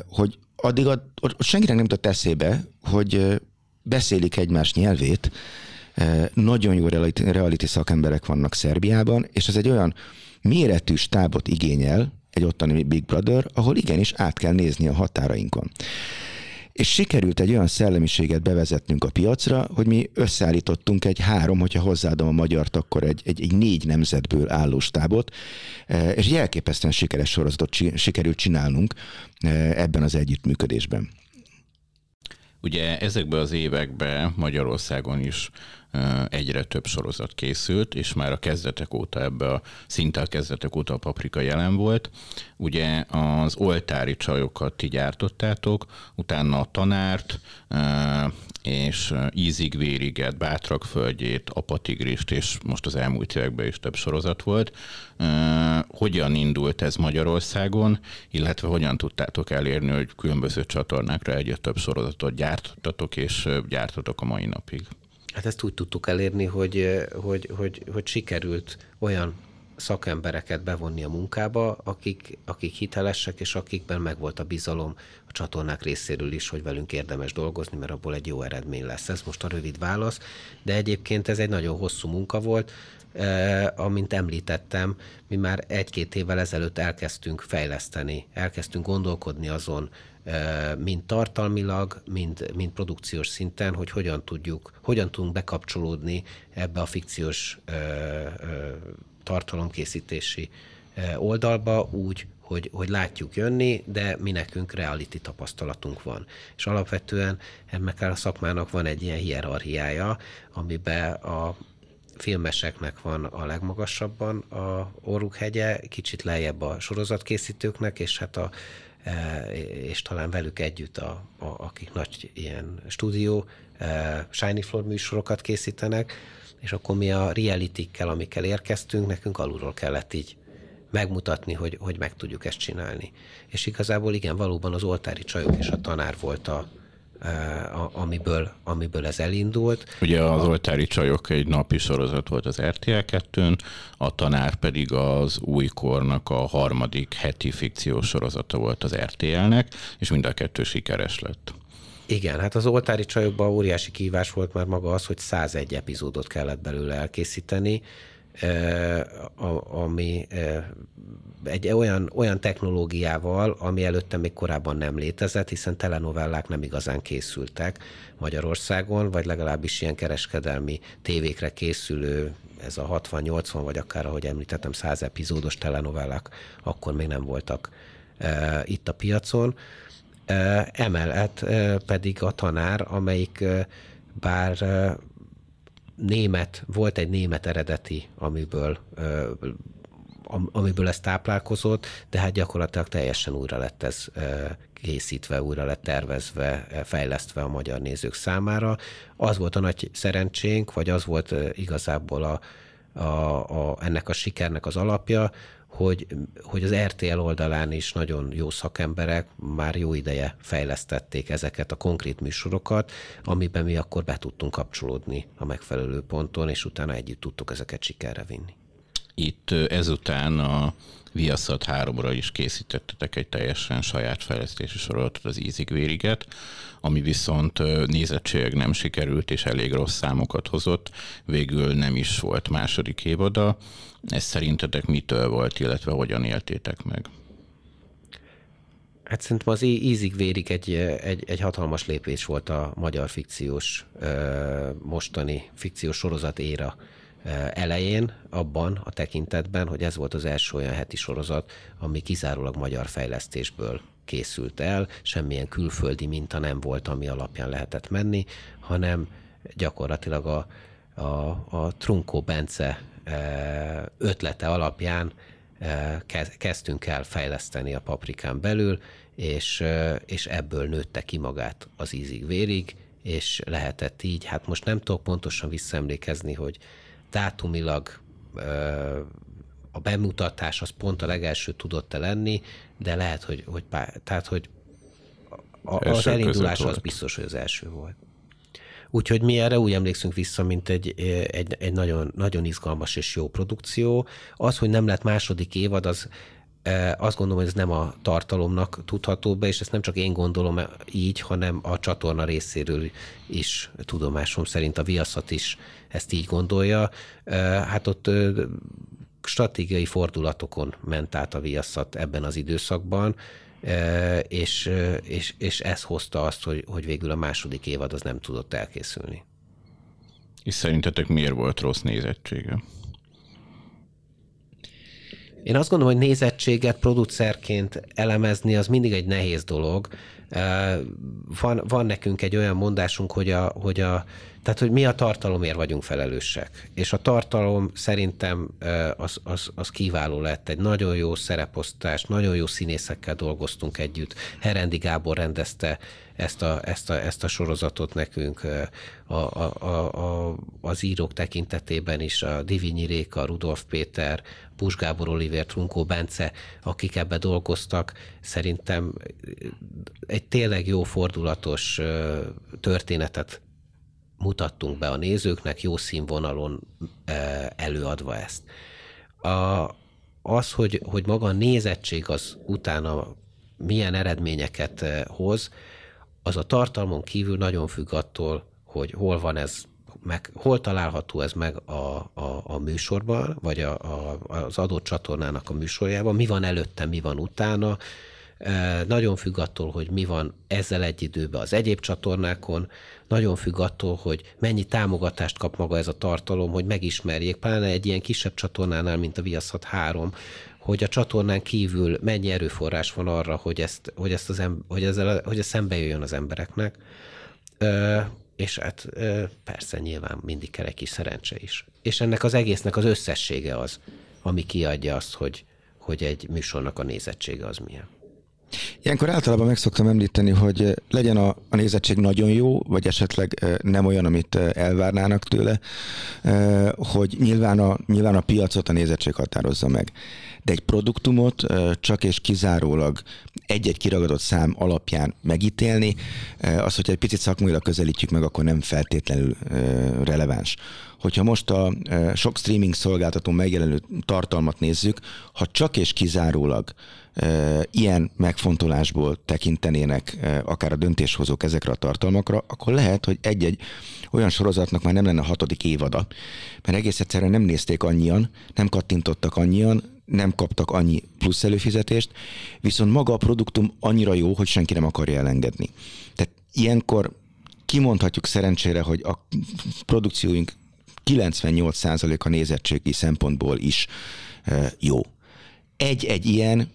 D: hogy addig a, senkinek nem jutott eszébe, hogy beszélik egymás nyelvét, nagyon jó reality, szakemberek vannak Szerbiában, és ez egy olyan méretű stábot igényel, egy ottani Big Brother, ahol igenis át kell nézni a határainkon. És sikerült egy olyan szellemiséget bevezetnünk a piacra, hogy mi összeállítottunk egy három, hogyha hozzáadom a magyart, akkor egy, egy, egy négy nemzetből álló stábot, és egy elképesztően sikeres sorozatot sikerült csinálnunk ebben az együttműködésben.
B: Ugye ezekben az években Magyarországon is egyre több sorozat készült, és már a kezdetek óta ebbe a szinte a kezdetek óta a paprika jelen volt. Ugye az oltári csajokat ti gyártottátok, utána a tanárt, és ízig vériget, bátrak földjét, apatigrist, és most az elmúlt években is több sorozat volt. Hogyan indult ez Magyarországon, illetve hogyan tudtátok elérni, hogy különböző csatornákra egyre több sorozatot gyártottatok, és gyártotok a mai napig?
C: Hát ezt úgy tudtuk elérni, hogy, hogy, hogy, hogy sikerült olyan szakembereket bevonni a munkába, akik, akik hitelesek, és akikben megvolt a bizalom a csatornák részéről is, hogy velünk érdemes dolgozni, mert abból egy jó eredmény lesz. Ez most a rövid válasz, de egyébként ez egy nagyon hosszú munka volt, eh, amint említettem, mi már egy-két évvel ezelőtt elkezdtünk fejleszteni, elkezdtünk gondolkodni azon, mind tartalmilag, mind, mind produkciós szinten, hogy hogyan tudjuk, hogyan tudunk bekapcsolódni ebbe a fikciós tartalomkészítési oldalba úgy, hogy, hogy látjuk jönni, de mi nekünk reality tapasztalatunk van. És alapvetően ennek a szakmának van egy ilyen hierarchiája, amiben a filmeseknek van a legmagasabban a orruk hegye, kicsit lejjebb a sorozatkészítőknek, és hát a és talán velük együtt, a, a, akik nagy ilyen stúdió, e, Shiny Floor műsorokat készítenek, és akkor mi a reality amikkel érkeztünk, nekünk alulról kellett így megmutatni, hogy, hogy meg tudjuk ezt csinálni. És igazából igen, valóban az oltári csajok és a tanár volt a, amiből, amiből ez elindult.
B: Ugye az oltári csajok egy napi sorozat volt az RTL 2 a tanár pedig az újkornak a harmadik heti fikciós sorozata volt az RTL-nek, és mind a kettő sikeres lett.
C: Igen, hát az oltári csajokban óriási kívás volt már maga az, hogy 101 epizódot kellett belőle elkészíteni, ami egy olyan, olyan technológiával, ami előtte még korábban nem létezett, hiszen telenovellák nem igazán készültek Magyarországon, vagy legalábbis ilyen kereskedelmi tévékre készülő, ez a 60-80, vagy akár, ahogy említettem, 100 epizódos telenovellák akkor még nem voltak e, itt a piacon. Emellett pedig a tanár, amelyik bár német, volt egy német eredeti, amiből amiből ez táplálkozott, de hát gyakorlatilag teljesen újra lett ez készítve, újra lett tervezve, fejlesztve a magyar nézők számára. Az volt a nagy szerencsénk, vagy az volt igazából a, a, a, ennek a sikernek az alapja, hogy, hogy az RTL oldalán is nagyon jó szakemberek már jó ideje fejlesztették ezeket a konkrét műsorokat, amiben mi akkor be tudtunk kapcsolódni a megfelelő ponton, és utána együtt tudtuk ezeket sikerre vinni.
B: Itt ezután a Viaszat 3-ra is készítettetek egy teljesen saját fejlesztési sorozatot, az Ízig Vériget, ami viszont nézettségek nem sikerült, és elég rossz számokat hozott. Végül nem is volt második évada. Ez szerintetek mitől volt, illetve hogyan éltétek meg?
C: Hát szerintem az ízig vérik egy, egy, egy hatalmas lépés volt a magyar fikciós, mostani fikciós sorozat éra elején, abban a tekintetben, hogy ez volt az első olyan heti sorozat, ami kizárólag magyar fejlesztésből készült el, semmilyen külföldi minta nem volt, ami alapján lehetett menni, hanem gyakorlatilag a, a, a Trunkó Bence ötlete alapján kezdtünk el fejleszteni a paprikán belül, és, és ebből nőtte ki magát az ízig-vérig, és lehetett így, hát most nem tudok pontosan visszaemlékezni, hogy dátumilag a bemutatás az pont a legelső tudott-e lenni, de lehet, hogy, hogy tehát, hogy a, az elindulás az biztos, hogy az első volt. Úgyhogy mi erre úgy emlékszünk vissza, mint egy, egy, egy nagyon, nagyon izgalmas és jó produkció. Az, hogy nem lett második évad, az azt gondolom, hogy ez nem a tartalomnak tudható be, és ezt nem csak én gondolom így, hanem a csatorna részéről is tudomásom szerint a viaszat is ezt így gondolja. Hát ott stratégiai fordulatokon ment át a viaszat ebben az időszakban, és, és, és ez hozta azt, hogy, hogy végül a második évad az nem tudott elkészülni.
B: És szerintetek miért volt rossz nézettsége?
C: Én azt gondolom, hogy nézettséget producerként elemezni az mindig egy nehéz dolog, Van, van nekünk egy olyan mondásunk, hogy a, hogy a tehát, hogy mi a tartalomért vagyunk felelősek. És a tartalom szerintem az, az, az kiváló lett. Egy nagyon jó szereposztás, nagyon jó színészekkel dolgoztunk együtt. Herendi Gábor rendezte ezt a, ezt a, ezt a sorozatot nekünk a, a, a, a, az írók tekintetében is, a Divinyi Réka, Rudolf Péter, Pus Gábor Oliver, Trunkó Bence, akik ebbe dolgoztak, szerintem egy tényleg jó fordulatos történetet mutattunk be a nézőknek, jó színvonalon előadva ezt. A, az, hogy, hogy maga a nézettség az utána milyen eredményeket hoz, az a tartalmon kívül nagyon függ attól, hogy hol van ez, meg, hol található ez meg a, a, a műsorban, vagy a, a, az adott csatornának a műsorjában, mi van előtte, mi van utána, nagyon függ attól, hogy mi van ezzel egy időben az egyéb csatornákon, nagyon függ attól, hogy mennyi támogatást kap maga ez a tartalom, hogy megismerjék, pláne egy ilyen kisebb csatornánál, mint a Viaszat 3, hogy a csatornán kívül mennyi erőforrás van arra, hogy, ezt, hogy, ezt az em, hogy, ezzel, hogy ez szembe jöjjön az embereknek. Ö, és hát ö, persze nyilván mindig kell egy kis szerencse is. És ennek az egésznek az összessége az, ami kiadja azt, hogy, hogy egy műsornak a nézettsége az milyen.
D: Ilyenkor általában meg szoktam említeni, hogy eh, legyen a, a nézettség nagyon jó, vagy esetleg eh, nem olyan, amit eh, elvárnának tőle, hogy nyilván a, nyilván a piacot a nézettség határozza meg. De egy produktumot csak és kizárólag egy-egy kiragadott szám alapján megítélni, az, hogyha egy picit szakmailag közelítjük meg, akkor nem feltétlenül releváns. Hogyha most a sok streaming szolgáltató megjelenő tartalmat nézzük, ha csak és kizárólag ilyen megfontolásból tekintenének akár a döntéshozók ezekre a tartalmakra, akkor lehet, hogy egy-egy olyan sorozatnak már nem lenne a hatodik évada, mert egész egyszerűen nem nézték annyian, nem kattintottak annyian, nem kaptak annyi plusz előfizetést, viszont maga a produktum annyira jó, hogy senki nem akarja elengedni. Tehát ilyenkor kimondhatjuk szerencsére, hogy a produkcióink 98%-a nézettségi szempontból is jó. Egy-egy ilyen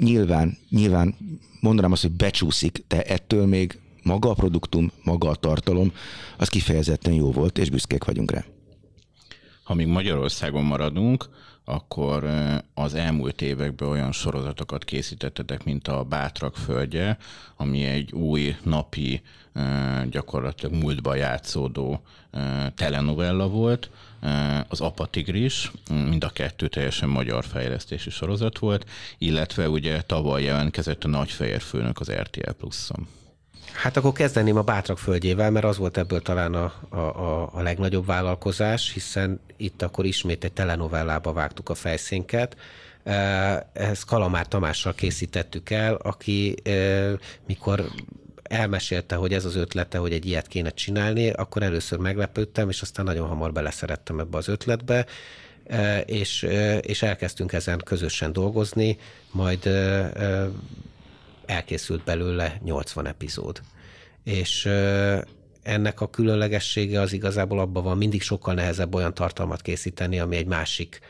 D: nyilván, nyilván mondanám azt, hogy becsúszik, de ettől még maga a produktum, maga a tartalom, az kifejezetten jó volt, és büszkék vagyunk rá.
B: Ha még Magyarországon maradunk, akkor az elmúlt években olyan sorozatokat készítettetek, mint a Bátrak földje, ami egy új napi, gyakorlatilag múltba játszódó telenovella volt, az Apatigris, mind a kettő teljesen magyar fejlesztési sorozat volt, illetve ugye tavaly jelentkezett a Nagyfehér főnök az RTL Plus-on.
C: Hát akkor kezdeném a Bátrak földjével, mert az volt ebből talán a, a, a legnagyobb vállalkozás, hiszen itt akkor ismét egy telenovellába vágtuk a fejszénket. Ezt Kalamár Tamással készítettük el, aki mikor elmesélte, hogy ez az ötlete, hogy egy ilyet kéne csinálni, akkor először meglepődtem, és aztán nagyon hamar beleszerettem ebbe az ötletbe, és, és elkezdtünk ezen közösen dolgozni, majd elkészült belőle 80 epizód. És ennek a különlegessége az igazából abban van, mindig sokkal nehezebb olyan tartalmat készíteni, ami egy másik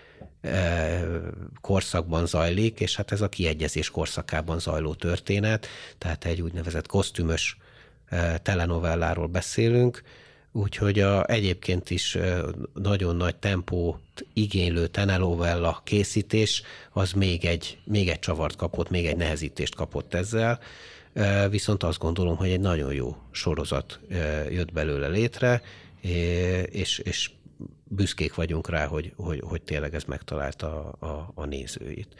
C: korszakban zajlik, és hát ez a kiegyezés korszakában zajló történet, tehát egy úgynevezett kosztümös telenovelláról beszélünk, úgyhogy a, egyébként is nagyon nagy tempót igénylő telenovella készítés, az még egy, még egy csavart kapott, még egy nehezítést kapott ezzel, viszont azt gondolom, hogy egy nagyon jó sorozat jött belőle létre, és, és büszkék vagyunk rá, hogy, hogy, hogy tényleg ez megtalálta a, a, a nézőit.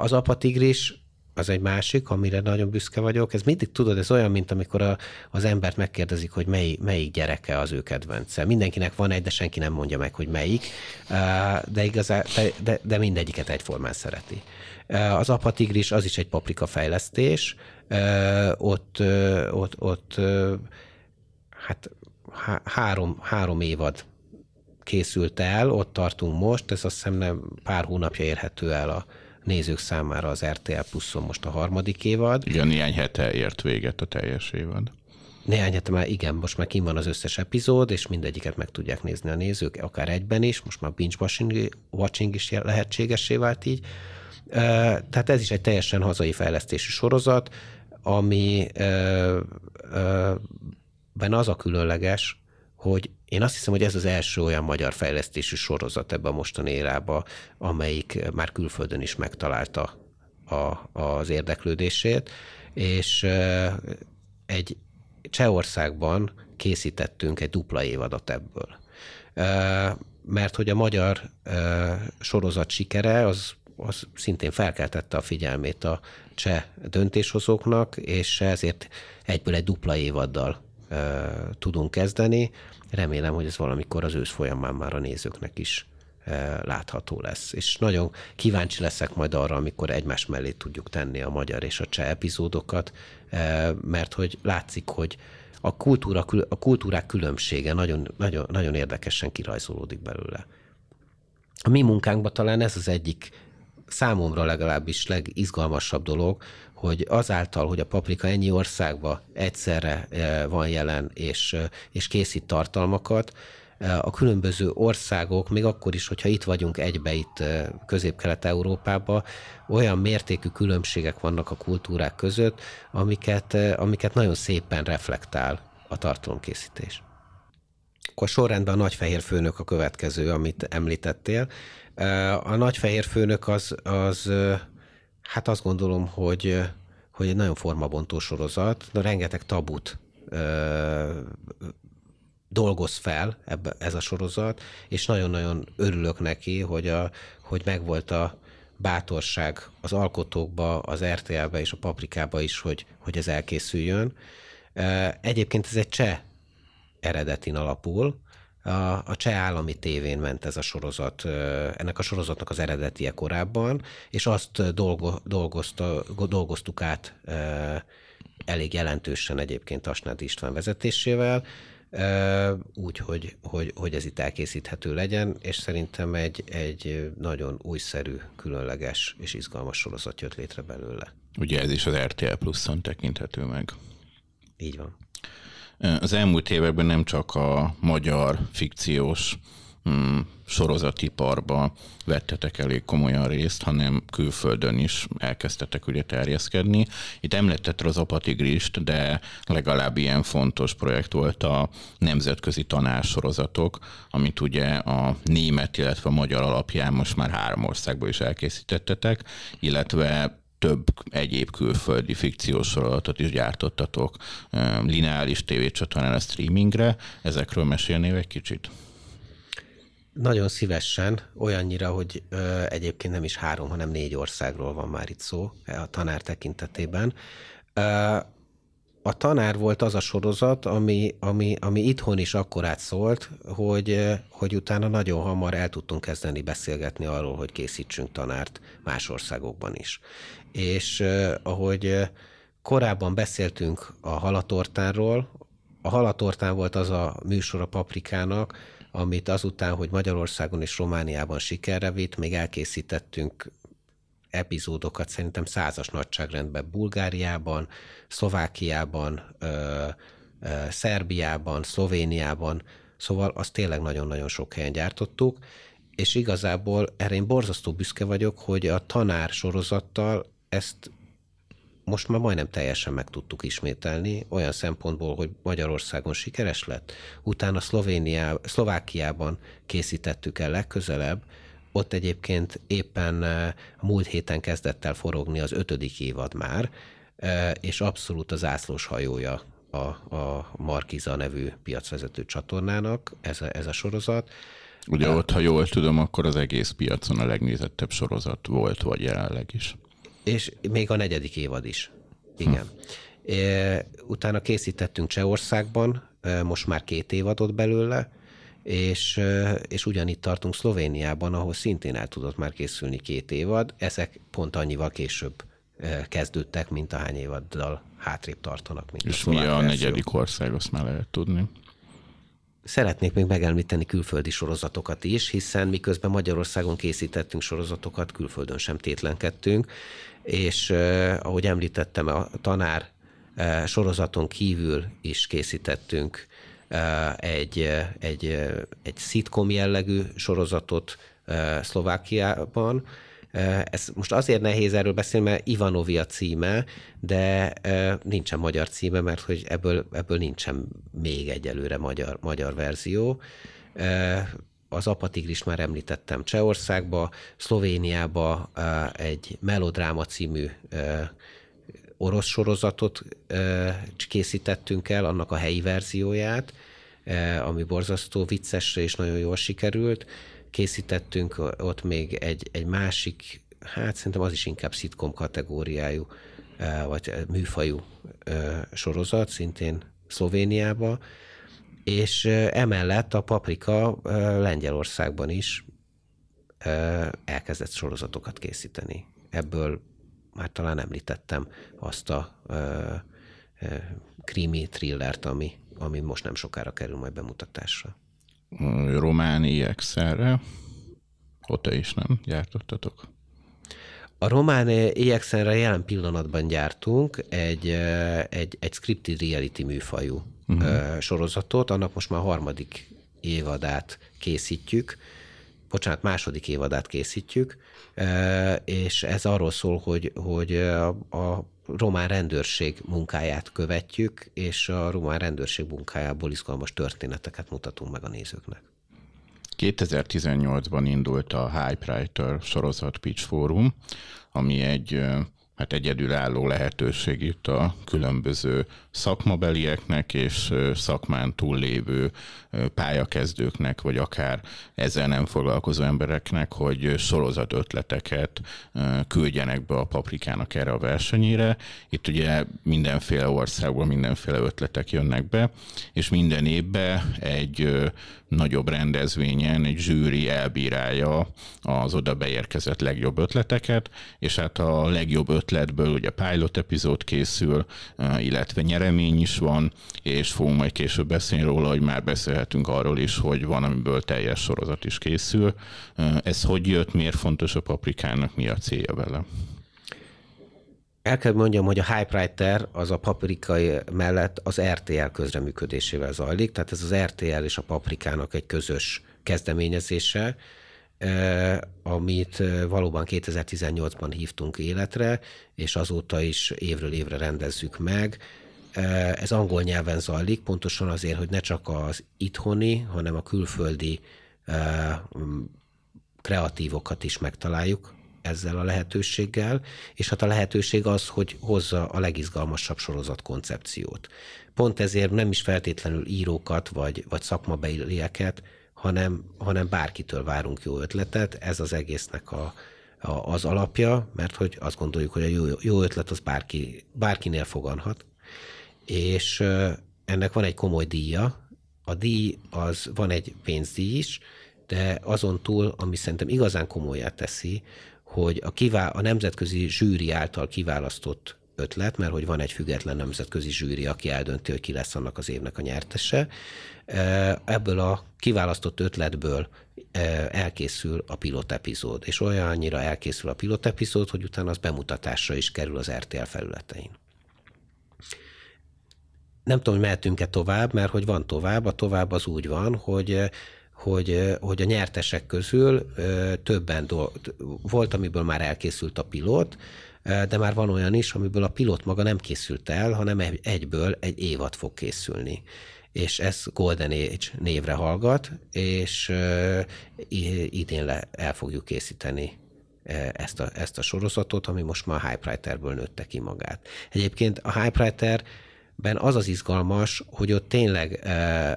C: Az apatigris az egy másik, amire nagyon büszke vagyok. Ez mindig tudod, ez olyan, mint amikor a, az embert megkérdezik, hogy mely, melyik gyereke az ő kedvence. Mindenkinek van egy, de senki nem mondja meg, hogy melyik, de, igazán, de, de, de mindegyiket egyformán szereti. Az apatigris az is egy paprika fejlesztés, ott, ott, ott hát három, három évad készült el, ott tartunk most, ez azt hiszem nem pár hónapja érhető el a nézők számára az RTL Pluszon most a harmadik évad.
B: Igen, néhány hete ért véget a teljes évad.
C: Néhány hete már igen, most már kim van az összes epizód, és mindegyiket meg tudják nézni a nézők, akár egyben is, most már binge watching is lehetségessé vált így. Tehát ez is egy teljesen hazai fejlesztési sorozat, ami ben az a különleges, hogy én azt hiszem, hogy ez az első olyan magyar fejlesztésű sorozat ebben a mostani érába, amelyik már külföldön is megtalálta a, az érdeklődését, és egy Csehországban készítettünk egy dupla évadot ebből. Mert hogy a magyar sorozat sikere az, az szintén felkeltette a figyelmét a cseh döntéshozóknak, és ezért egyből egy dupla évaddal tudunk kezdeni. Remélem, hogy ez valamikor az ősz folyamán már a nézőknek is látható lesz. És nagyon kíváncsi leszek majd arra, amikor egymás mellé tudjuk tenni a magyar és a cseh epizódokat, mert hogy látszik, hogy a, kultúra, a kultúrák különbsége nagyon, nagyon, nagyon érdekesen kirajzolódik belőle. A mi munkánkban talán ez az egyik számomra legalábbis legizgalmasabb dolog, hogy azáltal, hogy a paprika ennyi országba egyszerre van jelen és, és készít tartalmakat, a különböző országok, még akkor is, hogyha itt vagyunk egybe itt Közép-Kelet-Európában, olyan mértékű különbségek vannak a kultúrák között, amiket, amiket nagyon szépen reflektál a tartalomkészítés. Akkor sorrendben a nagyfehér főnök a következő, amit említettél. A nagyfehér főnök az, az hát azt gondolom, hogy, hogy egy nagyon formabontó sorozat, de rengeteg tabut dolgoz fel ebbe, ez a sorozat, és nagyon-nagyon örülök neki, hogy, a, hogy megvolt a bátorság az alkotókba, az RTL-be és a Paprikába is, hogy, hogy ez elkészüljön. Egyébként ez egy cseh eredetin alapul, a, a cseh állami tévén ment ez a sorozat, ennek a sorozatnak az eredetie korábban, és azt dolgo, dolgozta, dolgoztuk át elég jelentősen egyébként Asnád István vezetésével, úgy, hogy, hogy, hogy ez itt elkészíthető legyen, és szerintem egy, egy nagyon újszerű, különleges és izgalmas sorozat jött létre belőle.
B: Ugye ez is az RTL Plus-on tekinthető meg.
C: Így van.
B: Az elmúlt években nem csak a magyar fikciós mm, sorozatiparba vettetek elég komolyan részt, hanem külföldön is elkezdtetek ugye terjeszkedni. Itt említetted az Apatigrist, de legalább ilyen fontos projekt volt a nemzetközi tanársorozatok, amit ugye a német, illetve a magyar alapján most már három országból is elkészítettetek, illetve több egyéb külföldi fikciós sorozatot is gyártottatok lineáris tévécsatornán a streamingre. Ezekről mesélnél egy kicsit?
C: Nagyon szívesen, olyannyira, hogy ö, egyébként nem is három, hanem négy országról van már itt szó a tanár tekintetében. Ö, a tanár volt az a sorozat, ami, ami, ami itthon is akkorát szólt, hogy, hogy utána nagyon hamar el tudtunk kezdeni beszélgetni arról, hogy készítsünk tanárt más országokban is. És ahogy korábban beszéltünk a halatortánról, a halatortán volt az a műsor a paprikának, amit azután, hogy Magyarországon és Romániában sikerre vitt, még elkészítettünk epizódokat szerintem százas nagyságrendben Bulgáriában, Szlovákiában, ö, ö, Szerbiában, Szlovéniában, szóval azt tényleg nagyon-nagyon sok helyen gyártottuk, és igazából erre én borzasztó büszke vagyok, hogy a tanár sorozattal ezt most már majdnem teljesen meg tudtuk ismételni, olyan szempontból, hogy Magyarországon sikeres lett. Utána Szlovénia, Szlovákiában készítettük el legközelebb, ott egyébként éppen a múlt héten kezdett el forogni az ötödik évad már, és abszolút az ászlós hajója a, a Markiza nevű piacvezető csatornának ez a, ez a sorozat.
B: Ugye ott, ha jól tudom, akkor az egész piacon a legnézettebb sorozat volt, vagy jelenleg is.
C: És még a negyedik évad is. Igen. Hm. Utána készítettünk Csehországban, most már két évadot belőle, és, és ugyanitt tartunk Szlovéniában, ahol szintén el tudott már készülni két évad. Ezek pont annyival később kezdődtek, mint ahány évaddal hátrébb tartanak. Mint
B: és a mi a verzió. negyedik ország, azt már lehet tudni.
C: Szeretnék még megemlíteni külföldi sorozatokat is, hiszen miközben Magyarországon készítettünk sorozatokat, külföldön sem tétlenkedtünk, és eh, ahogy említettem, a tanár eh, sorozaton kívül is készítettünk egy, egy, egy szitkom jellegű sorozatot Szlovákiában, Ez most azért nehéz erről beszélni, mert Ivanovi a címe, de nincsen magyar címe, mert hogy ebből, ebből nincsen még egyelőre magyar, magyar verzió. Az Apatigris már említettem Csehországba, Szlovéniába egy melodráma című orosz sorozatot készítettünk el, annak a helyi verzióját, ami borzasztó vicces és nagyon jól sikerült. Készítettünk ott még egy, egy másik, hát szerintem az is inkább szitkom kategóriájú, vagy műfajú sorozat, szintén Szlovéniába, és emellett a Paprika Lengyelországban is elkezdett sorozatokat készíteni. Ebből már talán említettem azt a krimi thrillert, ami, ami most nem sokára kerül majd bemutatásra.
B: Román EXR-re, ott is nem gyártottatok?
C: A román EXN-re jelen pillanatban gyártunk egy, egy, egy scripted reality műfajú uh-huh. sorozatot, annak most már a harmadik évadát készítjük, bocsánat, második évadát készítjük, és ez arról szól, hogy, hogy a, a román rendőrség munkáját követjük, és a román rendőrség munkájából izgalmas történeteket mutatunk meg a nézőknek.
B: 2018-ban indult a Hypewriter sorozat Pitch Forum, ami egy hát egyedülálló lehetőség itt a különböző szakmabelieknek és szakmán túllévő pályakezdőknek, vagy akár ezzel nem foglalkozó embereknek, hogy sorozat ötleteket küldjenek be a paprikának erre a versenyére. Itt ugye mindenféle országból mindenféle ötletek jönnek be, és minden évben egy nagyobb rendezvényen egy zsűri elbírálja az oda beérkezett legjobb ötleteket, és hát a legjobb ötletből ugye pilot epizód készül, illetve nyeremény is van, és fogunk majd később beszélni róla, hogy már beszélhetünk arról is, hogy van, amiből teljes sorozat is készül. Ez hogy jött, miért fontos a paprikának, mi a célja vele?
C: El kell mondjam, hogy a Hypewriter az a paprikai mellett az RTL közreműködésével zajlik, tehát ez az RTL és a paprikának egy közös kezdeményezése, amit valóban 2018-ban hívtunk életre, és azóta is évről évre rendezzük meg. Ez angol nyelven zajlik, pontosan azért, hogy ne csak az itthoni, hanem a külföldi kreatívokat is megtaláljuk ezzel a lehetőséggel, és hát a lehetőség az, hogy hozza a legizgalmasabb sorozat koncepciót. Pont ezért nem is feltétlenül írókat vagy, vagy szakmabelieket, hanem, hanem bárkitől várunk jó ötletet, ez az egésznek a, a, az alapja, mert hogy azt gondoljuk, hogy a jó, jó ötlet az bárki, bárkinél foganhat, és ennek van egy komoly díja, a díj az van egy pénzdíj is, de azon túl, ami szerintem igazán komolyá teszi, hogy a, kivá- a nemzetközi zsűri által kiválasztott ötlet, mert hogy van egy független nemzetközi zsűri, aki eldönti, hogy ki lesz annak az évnek a nyertese. Ebből a kiválasztott ötletből elkészül a pilot epizód, és olyannyira elkészül a pilot epizód, hogy utána az bemutatásra is kerül az RTL felületein. Nem tudom, hogy mehetünk-e tovább, mert hogy van tovább, a tovább az úgy van, hogy hogy, hogy a nyertesek közül többen do- volt, amiből már elkészült a pilot, de már van olyan is, amiből a pilot maga nem készült el, hanem egyből egy évad fog készülni. És ez Golden Age névre hallgat, és idén le el fogjuk készíteni ezt a, ezt a sorozatot, ami most már a Hypewriterből nőtte ki magát. Egyébként a Hypewriter ben az az izgalmas, hogy ott tényleg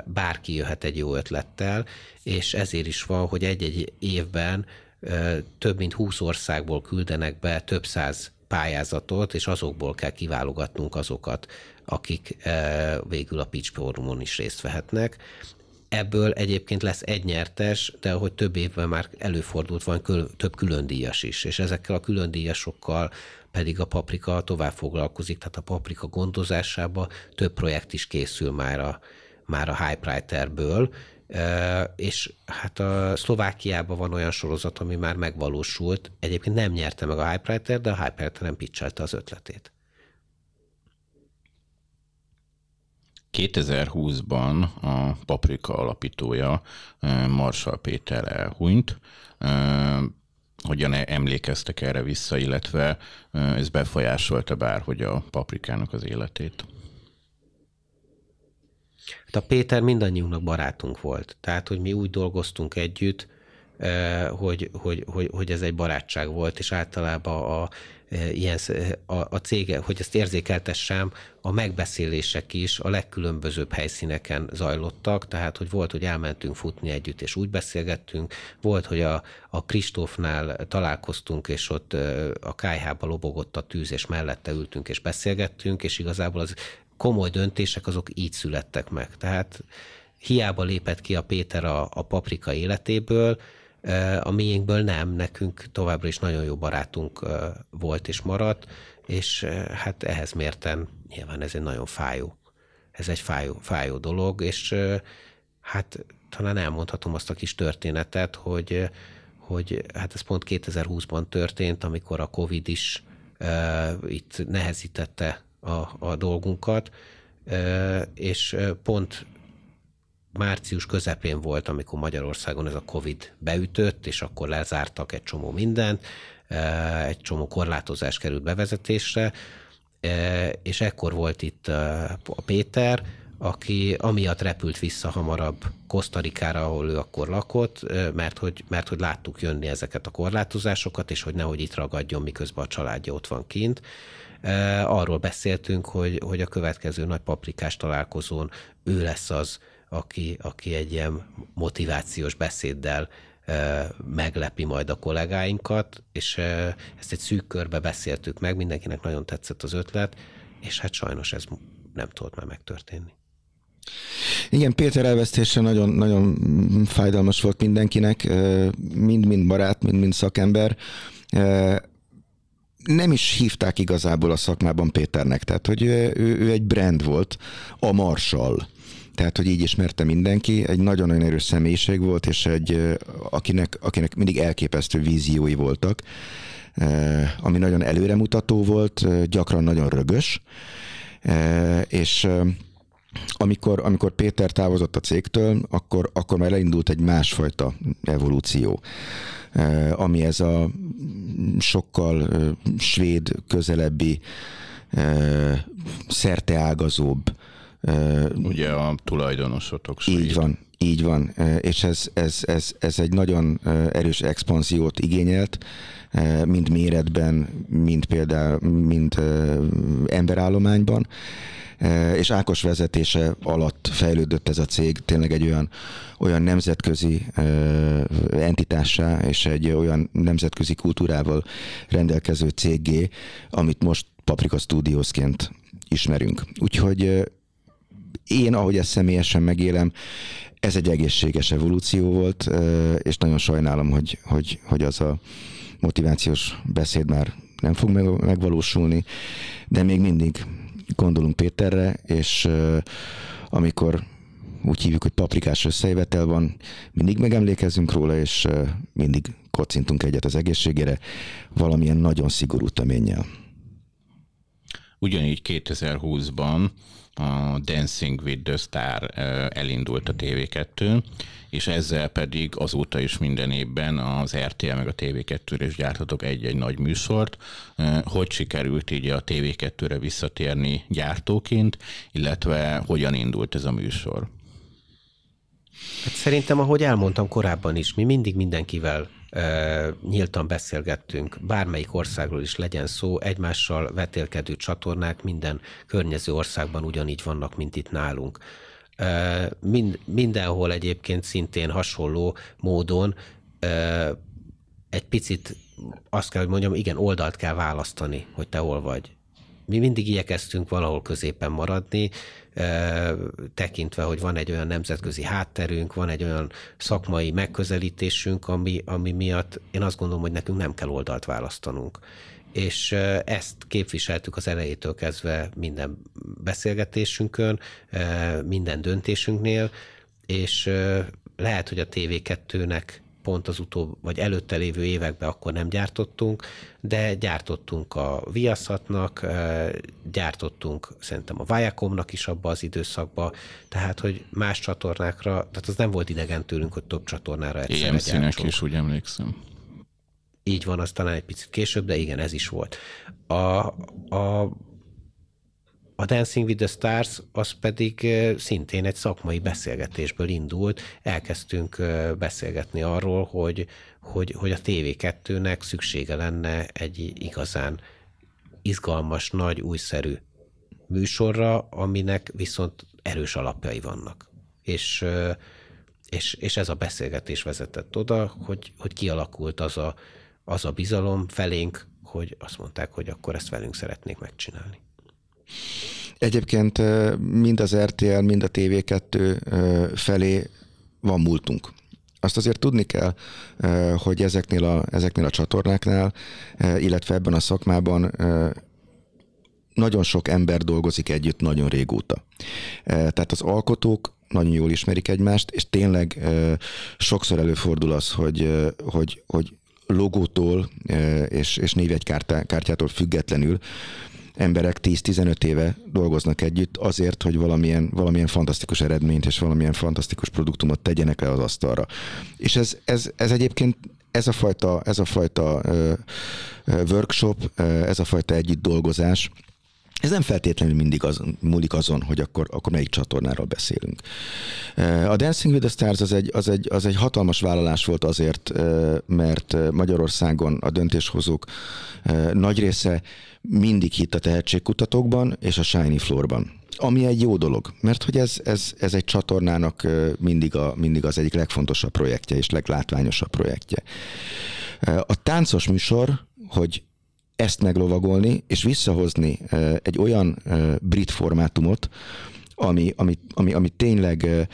C: bárki jöhet egy jó ötlettel, és ezért is van, hogy egy-egy évben több mint 20 országból küldenek be több száz pályázatot, és azokból kell kiválogatnunk azokat, akik végül a Pitch Forumon is részt vehetnek. Ebből egyébként lesz egy nyertes, de ahogy több évben már előfordult, van több külön díjas is, és ezekkel a külön díjasokkal pedig a paprika tovább foglalkozik, tehát a paprika gondozásába több projekt is készül már a, már a Hypewriterből, és hát a Szlovákiában van olyan sorozat, ami már megvalósult. Egyébként nem nyerte meg a Hypewriter, de a Hypewriter nem pitchelte az ötletét.
B: 2020-ban a Paprika alapítója Marsal Péter elhunyt hogyan emlékeztek erre vissza, illetve ez befolyásolta bárhogy a paprikának az életét?
C: Hát a Péter mindannyiunknak barátunk volt. Tehát, hogy mi úgy dolgoztunk együtt, hogy, hogy, hogy, hogy ez egy barátság volt, és általában a, ilyen, a, a cége, hogy ezt érzékeltessem, a megbeszélések is a legkülönbözőbb helyszíneken zajlottak, tehát, hogy volt, hogy elmentünk futni együtt, és úgy beszélgettünk, volt, hogy a, a Kristófnál találkoztunk, és ott a kájhába lobogott a tűz, és mellette ültünk, és beszélgettünk, és igazából az komoly döntések azok így születtek meg. Tehát hiába lépett ki a Péter a, a paprika életéből, a miénkből nem, nekünk továbbra is nagyon jó barátunk volt és maradt, és hát ehhez mérten nyilván ez egy nagyon fájó, ez egy fájó, fájó dolog, és hát talán elmondhatom azt a kis történetet, hogy, hogy hát ez pont 2020-ban történt, amikor a Covid is itt nehezítette a, a dolgunkat, és pont március közepén volt, amikor Magyarországon ez a Covid beütött, és akkor lezártak egy csomó mindent, e, egy csomó korlátozás került bevezetésre, e, és ekkor volt itt e, a Péter, aki amiatt repült vissza hamarabb Kosztarikára, ahol ő akkor lakott, mert hogy, mert hogy láttuk jönni ezeket a korlátozásokat, és hogy nehogy itt ragadjon, miközben a családja ott van kint. Arról beszéltünk, hogy, hogy a következő nagy paprikás találkozón ő lesz az, aki, aki egy ilyen motivációs beszéddel meglepi majd a kollégáinkat, és ezt egy szűk körbe beszéltük meg, mindenkinek nagyon tetszett az ötlet, és hát sajnos ez nem tudott már megtörténni.
D: Igen, Péter elvesztése nagyon, nagyon fájdalmas volt mindenkinek, mind-mind barát, mind-mind szakember. Nem is hívták igazából a szakmában Péternek, tehát hogy ő, ő egy brand volt, a Marshall tehát, hogy így ismerte mindenki, egy nagyon-nagyon erős személyiség volt, és egy, akinek, akinek mindig elképesztő víziói voltak, ami nagyon előremutató volt, gyakran nagyon rögös, és amikor, amikor Péter távozott a cégtől, akkor, akkor már elindult egy másfajta evolúció, ami ez a sokkal svéd közelebbi, szerteágazóbb,
B: Ugye a tulajdonosotok
D: svéd. Így van, így van, és ez, ez, ez, ez egy nagyon erős expanziót igényelt, mind méretben, mind például, mind emberállományban, és Ákos vezetése alatt fejlődött ez a cég tényleg egy olyan, olyan nemzetközi entitássá és egy olyan nemzetközi kultúrával rendelkező céggé, amit most Paprika Studiosként ismerünk. Úgyhogy én, ahogy ezt személyesen megélem, ez egy egészséges evolúció volt, és nagyon sajnálom, hogy, hogy, hogy az a motivációs beszéd már nem fog megvalósulni, de még mindig gondolunk Péterre, és amikor úgy hívjuk, hogy paprikás összejövetel van, mindig megemlékezünk róla, és mindig kocintunk egyet az egészségére, valamilyen nagyon szigorú töménnyel.
B: Ugyanígy 2020-ban a Dancing with the Star elindult a TV2, és ezzel pedig azóta is minden évben az RTL meg a TV2-re is gyártatok egy-egy nagy műsort. Hogy sikerült így a TV2-re visszatérni gyártóként, illetve hogyan indult ez a műsor?
C: Hát szerintem, ahogy elmondtam korábban is, mi mindig mindenkivel nyíltan beszélgettünk, bármelyik országról is legyen szó, egymással vetélkedő csatornák minden környező országban ugyanígy vannak, mint itt nálunk. Mind, mindenhol egyébként szintén hasonló módon egy picit azt kell, hogy mondjam, igen, oldalt kell választani, hogy te hol vagy. Mi mindig igyekeztünk valahol középen maradni, tekintve, hogy van egy olyan nemzetközi hátterünk, van egy olyan szakmai megközelítésünk, ami, ami miatt én azt gondolom, hogy nekünk nem kell oldalt választanunk. És ezt képviseltük az elejétől kezdve minden beszélgetésünkön, minden döntésünknél, és lehet, hogy a TV2-nek pont az utóbb, vagy előtte lévő években akkor nem gyártottunk, de gyártottunk a Viaszatnak, gyártottunk szerintem a Viacomnak is abba az időszakba, tehát hogy más csatornákra, tehát az nem volt idegen tőlünk, hogy több csatornára egyszerre
B: EMC-nek is, úgy emlékszem.
C: így van, az talán egy picit később, de igen, ez is volt. A, a, a Dancing with the Stars az pedig szintén egy szakmai beszélgetésből indult. Elkezdtünk beszélgetni arról, hogy, hogy, hogy a TV2-nek szüksége lenne egy igazán izgalmas, nagy, újszerű műsorra, aminek viszont erős alapjai vannak. És, és, és ez a beszélgetés vezetett oda, hogy, hogy kialakult az a, az a bizalom felénk, hogy azt mondták, hogy akkor ezt velünk szeretnék megcsinálni.
D: Egyébként mind az RTL, mind a TV2 felé van múltunk. Azt azért tudni kell, hogy ezeknél a, ezeknél a csatornáknál, illetve ebben a szakmában nagyon sok ember dolgozik együtt nagyon régóta. Tehát az alkotók nagyon jól ismerik egymást, és tényleg sokszor előfordul az, hogy, hogy, hogy logótól és, és névjegykártyától függetlenül emberek 10-15 éve dolgoznak együtt azért, hogy valamilyen, valamilyen fantasztikus eredményt és valamilyen fantasztikus produktumot tegyenek le az asztalra. És ez, ez, ez egyébként ez a fajta, ez a fajta uh, workshop, ez a fajta együtt dolgozás, ez nem feltétlenül mindig az, múlik azon, hogy akkor, akkor melyik csatornáról beszélünk. A Dancing with the Stars az egy, az, egy, az egy hatalmas vállalás volt azért, mert Magyarországon a döntéshozók nagy része mindig hitt a tehetségkutatókban és a Shiny Floorban. Ami egy jó dolog, mert hogy ez, ez, ez egy csatornának mindig, a, mindig az egyik legfontosabb projektje és leglátványosabb projektje. A táncos műsor, hogy ezt meglovagolni, és visszahozni egy olyan brit formátumot, ami, ami, ami, ami tényleg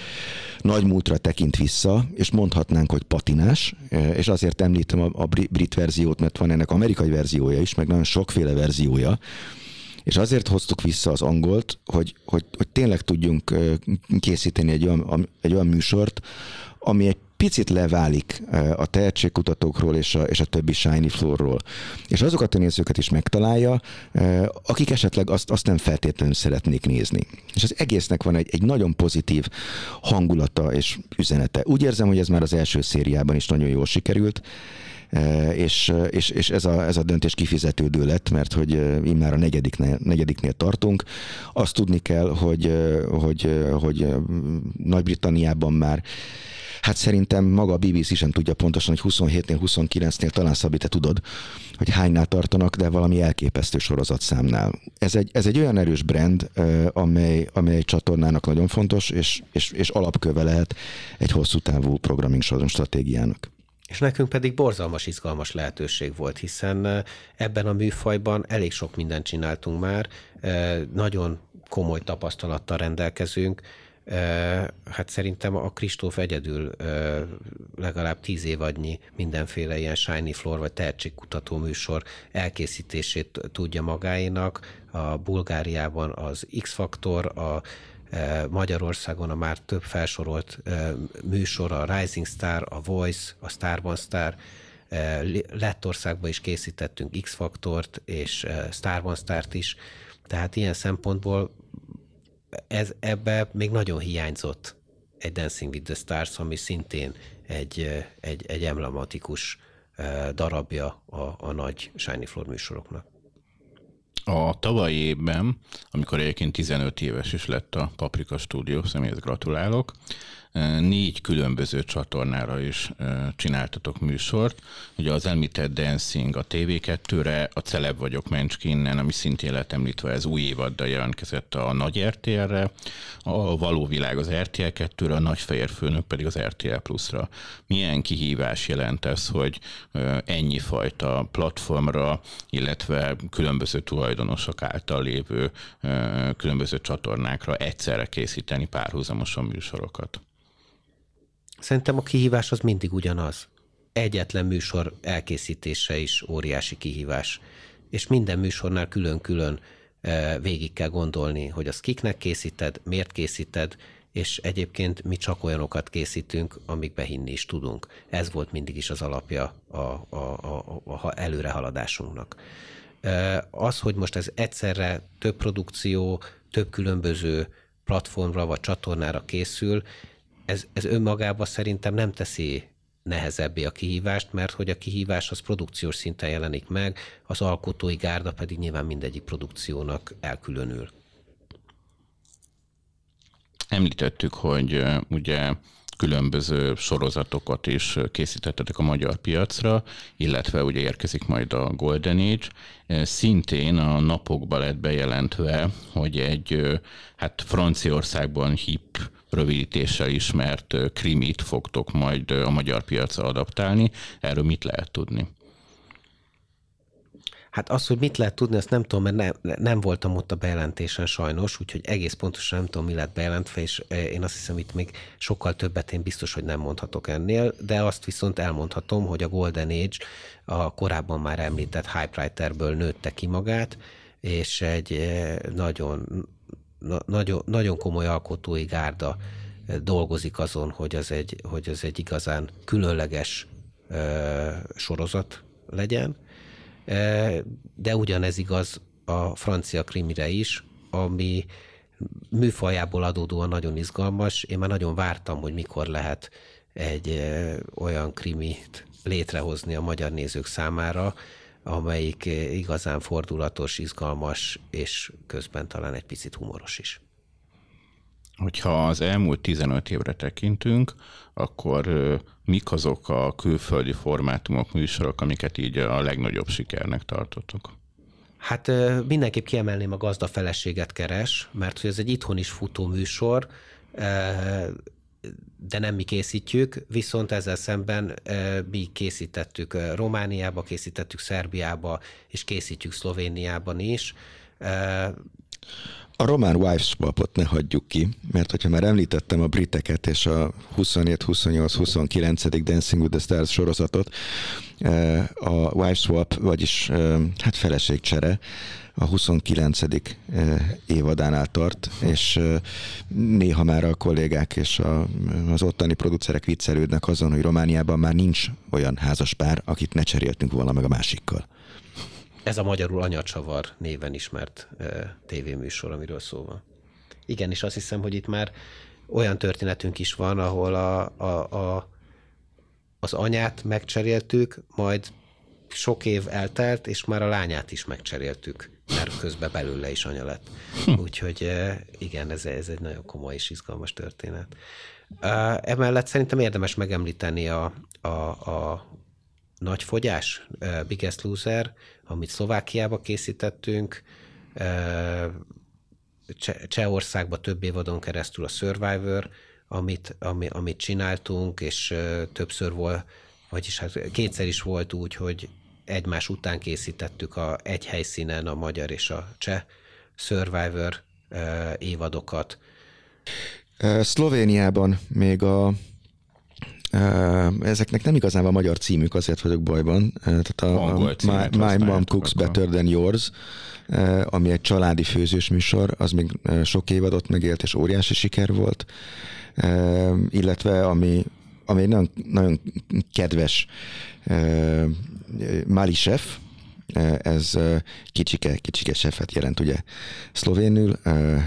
D: nagy múltra tekint vissza, és mondhatnánk, hogy patinás, és azért említem a, a brit verziót, mert van ennek amerikai verziója is, meg nagyon sokféle verziója, és azért hoztuk vissza az angolt, hogy, hogy, hogy tényleg tudjunk készíteni egy olyan, egy olyan műsort, ami egy picit leválik a tehetségkutatókról és a, és a többi shiny floorról. És azokat a nézőket is megtalálja, akik esetleg azt, azt nem feltétlenül szeretnék nézni. És az egésznek van egy, egy nagyon pozitív hangulata és üzenete. Úgy érzem, hogy ez már az első szériában is nagyon jól sikerült, és, és, és ez, a, ez a döntés kifizetődő lett, mert hogy immár a negyediknél, negyediknél tartunk. Azt tudni kell, hogy, hogy, hogy Nagy-Britanniában már Hát szerintem maga a BBC sem tudja pontosan, hogy 27-nél, 29-nél, talán Szabi, te tudod, hogy hánynál tartanak, de valami elképesztő sorozatszámnál. Ez egy, ez egy olyan erős brand, amely, amely egy csatornának nagyon fontos, és, és, és alapköve lehet egy hosszú távú programming stratégiának.
C: És nekünk pedig borzalmas, izgalmas lehetőség volt, hiszen ebben a műfajban elég sok mindent csináltunk már, nagyon komoly tapasztalattal rendelkezünk, hát szerintem a Kristóf egyedül legalább tíz évadnyi mindenféle ilyen shiny floor vagy tehetségkutató műsor elkészítését tudja magáénak. A Bulgáriában az X-faktor, a Magyarországon a már több felsorolt műsor, a Rising Star, a Voice, a Starban Star, Lettországban is készítettünk X-faktort és Starban Start is, tehát ilyen szempontból ez, ebbe még nagyon hiányzott egy Dancing with the Stars, ami szintén egy, egy, egy emblematikus darabja a, a nagy Shiny Floor műsoroknak.
B: A tavalyi évben, amikor egyébként 15 éves is lett a Paprika Studio, személyhez gratulálok, négy különböző csatornára is csináltatok műsort. Ugye az említett Dancing a TV2-re, a Celeb vagyok Menchkinnen, ami szintén lett említve, ez új évaddal jelentkezett a Nagy RTL-re, a Való Világ az RTL 2-re, a Nagy Fehér Főnök pedig az RTL Plus-ra. Milyen kihívás jelent ez, hogy ennyi fajta platformra, illetve különböző tulajdonosok által lévő különböző csatornákra egyszerre készíteni párhuzamosan műsorokat?
C: Szerintem a kihívás az mindig ugyanaz. Egyetlen műsor elkészítése is óriási kihívás. És minden műsornál külön-külön e, végig kell gondolni, hogy az kiknek készíted, miért készíted, és egyébként mi csak olyanokat készítünk, amikbe hinni is tudunk. Ez volt mindig is az alapja a, a, a, a előrehaladásunknak. E, az, hogy most ez egyszerre több produkció, több különböző platformra vagy csatornára készül, ez, ez önmagában szerintem nem teszi nehezebbé a kihívást, mert hogy a kihívás az produkciós szinten jelenik meg, az alkotói gárda pedig nyilván mindegyik produkciónak elkülönül.
B: Említettük, hogy ugye különböző sorozatokat is készítettetek a magyar piacra, illetve ugye érkezik majd a Golden Age. Szintén a napokban lett bejelentve, hogy egy hát Franciaországban hip rövidítéssel ismert krimit fogtok majd a magyar piacra adaptálni. Erről mit lehet tudni?
C: Hát az, hogy mit lehet tudni, azt nem tudom, mert ne, nem voltam ott a bejelentésen sajnos, úgyhogy egész pontosan nem tudom, mi lett bejelentve, és én azt hiszem, itt még sokkal többet én biztos, hogy nem mondhatok ennél, de azt viszont elmondhatom, hogy a Golden Age a korábban már említett Hypewriterből nőtte ki magát, és egy nagyon, na, nagyon, nagyon komoly alkotói gárda eh, dolgozik azon, hogy az egy, hogy az egy igazán különleges ö, sorozat legyen, de ugyanez igaz a francia krimire is, ami műfajából adódóan nagyon izgalmas. Én már nagyon vártam, hogy mikor lehet egy olyan krimit létrehozni a magyar nézők számára, amelyik igazán fordulatos, izgalmas, és közben talán egy picit humoros is.
B: Hogyha az elmúlt 15 évre tekintünk, akkor mik azok a külföldi formátumok, műsorok, amiket így a legnagyobb sikernek tartotok?
C: Hát mindenképp kiemelném a gazda feleséget keres, mert hogy ez egy itthon is futó műsor, de nem mi készítjük, viszont ezzel szemben mi készítettük Romániába, készítettük Szerbiába, és készítjük Szlovéniában is.
D: A román wife swapot ne hagyjuk ki, mert hogyha már említettem a briteket és a 27, 28, 29. Dancing with the Stars sorozatot, a wife swap, vagyis hát feleségcsere, a 29. Eh, évadánál tart, és néha már a kollégák és a, az ottani producerek viccelődnek azon, hogy Romániában már nincs olyan házas pár, akit ne cseréltünk volna meg a másikkal.
C: Ez a magyarul anyacsavar néven ismert tévéműsor, amiről szó van. Igen, és azt hiszem, hogy itt már olyan történetünk is van, ahol a, a, a, az anyát megcseréltük, majd sok év eltelt, és már a lányát is megcseréltük, mert közben belőle is anya lett. Hm. Úgyhogy igen, ez, ez egy nagyon komoly és izgalmas történet. Emellett szerintem érdemes megemlíteni a, a, a nagy fogyás, Biggest Loser, amit Szlovákiába készítettünk, Csehországban több évadon keresztül a Survivor, amit, ami, amit csináltunk, és többször volt, vagyis hát kétszer is volt úgy, hogy egymás után készítettük a egy helyszínen a magyar és a cseh Survivor évadokat.
D: Szlovéniában még a Ezeknek nem igazán van magyar címük, azért vagyok bajban. Tehát a, a My, My Mom Cooks akkor. Better Than Yours, ami egy családi főzős műsor, az még sok évadot megélt, és óriási siker volt. Illetve ami, ami egy nagyon, nagyon kedves Mali Chef, ez kicsike, kicsike sefet jelent ugye szlovénül,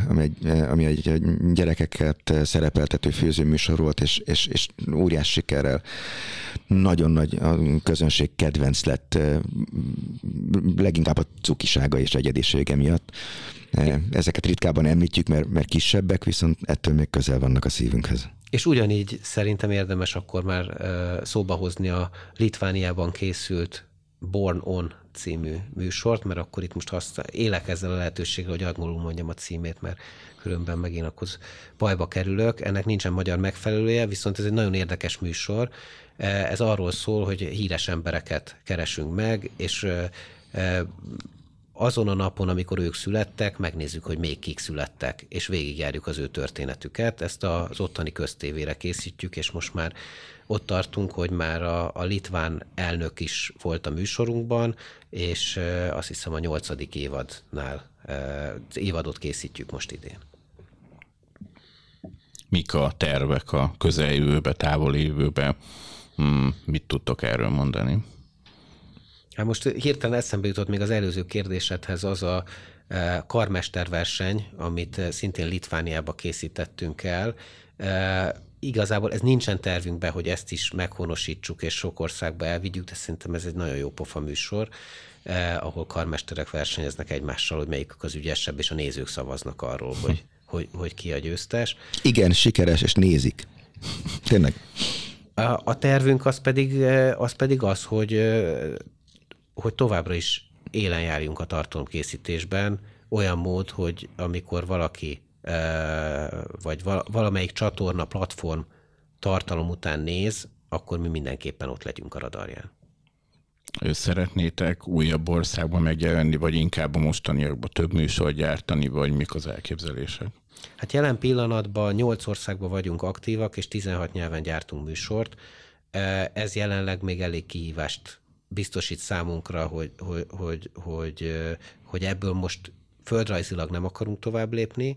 D: ami egy, ami egy gyerekeket szerepeltető főzőműsor volt, és, és, és óriás sikerrel nagyon nagy a közönség kedvenc lett, leginkább a cukisága és egyedisége miatt. Ezeket ritkában említjük, mert, mert kisebbek, viszont ettől még közel vannak a szívünkhez.
C: És ugyanígy szerintem érdemes akkor már szóba hozni a Litvániában készült Born On című műsort, mert akkor itt most használ, élek ezzel a lehetőséggel, hogy angolul mondjam a címét, mert különben megint akkor bajba kerülök. Ennek nincsen magyar megfelelője, viszont ez egy nagyon érdekes műsor. Ez arról szól, hogy híres embereket keresünk meg, és azon a napon, amikor ők születtek, megnézzük, hogy még kik születtek, és végigjárjuk az ő történetüket. Ezt az ottani köztévére készítjük, és most már ott tartunk, hogy már a, a litván elnök is volt a műsorunkban, és azt hiszem a nyolcadik évadnál, az évadot készítjük most idén.
B: Mik a tervek a közeljövőbe, távoli jövőbe? Hmm, mit tudtok erről mondani?
C: Hát most hirtelen eszembe jutott még az előző kérdésedhez az a karmesterverseny, amit szintén Litvániába készítettünk el, Igazából ez nincsen tervünkben, hogy ezt is meghonosítsuk és sok országba elvigyük, de szerintem ez egy nagyon jó pofa műsor, ahol karmesterek versenyeznek egymással, hogy melyik az ügyesebb, és a nézők szavaznak arról, hogy, hogy, hogy ki a győztes.
D: Igen, sikeres, és nézik. Tényleg.
C: A, a tervünk az pedig, az pedig az, hogy, hogy továbbra is élen járjunk a tartalomkészítésben, olyan mód, hogy amikor valaki vagy valamelyik csatorna, platform tartalom után néz, akkor mi mindenképpen ott legyünk a radarján.
B: Ő szeretnétek újabb országban megjelenni, vagy inkább a mostaniakban több műsor gyártani, vagy mik az elképzelések?
C: Hát jelen pillanatban 8 országban vagyunk aktívak, és 16 nyelven gyártunk műsort. Ez jelenleg még elég kihívást biztosít számunkra, hogy, hogy, hogy, hogy, hogy ebből most földrajzilag nem akarunk tovább lépni,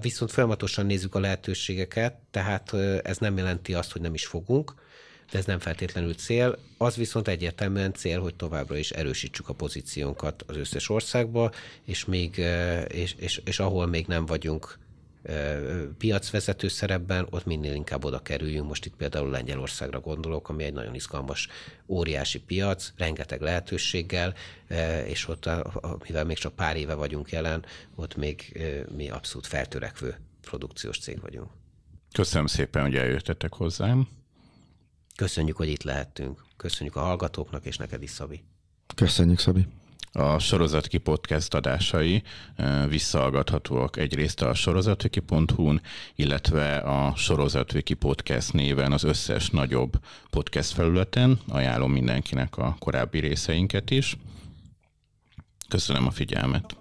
C: viszont folyamatosan nézzük a lehetőségeket, tehát ez nem jelenti azt, hogy nem is fogunk, de ez nem feltétlenül cél. Az viszont egyértelműen cél, hogy továbbra is erősítsük a pozíciónkat az összes országba, és, még, és, és, és ahol még nem vagyunk piacvezető szerepben, ott minél inkább oda kerüljünk. Most itt például Lengyelországra gondolok, ami egy nagyon izgalmas, óriási piac, rengeteg lehetőséggel, és ott, mivel még csak pár éve vagyunk jelen, ott még mi abszolút feltörekvő produkciós cég vagyunk.
B: Köszönöm szépen, hogy eljöttetek hozzám.
C: Köszönjük, hogy itt lehettünk. Köszönjük a hallgatóknak, és neked is, Szabi.
D: Köszönjük, Szabi.
B: A Sorozatviki podcast adásai visszahallgathatóak egyrészt a sorozatviki.hu-n, illetve a Sorozatviki podcast néven az összes nagyobb podcast felületen. Ajánlom mindenkinek a korábbi részeinket is. Köszönöm a figyelmet.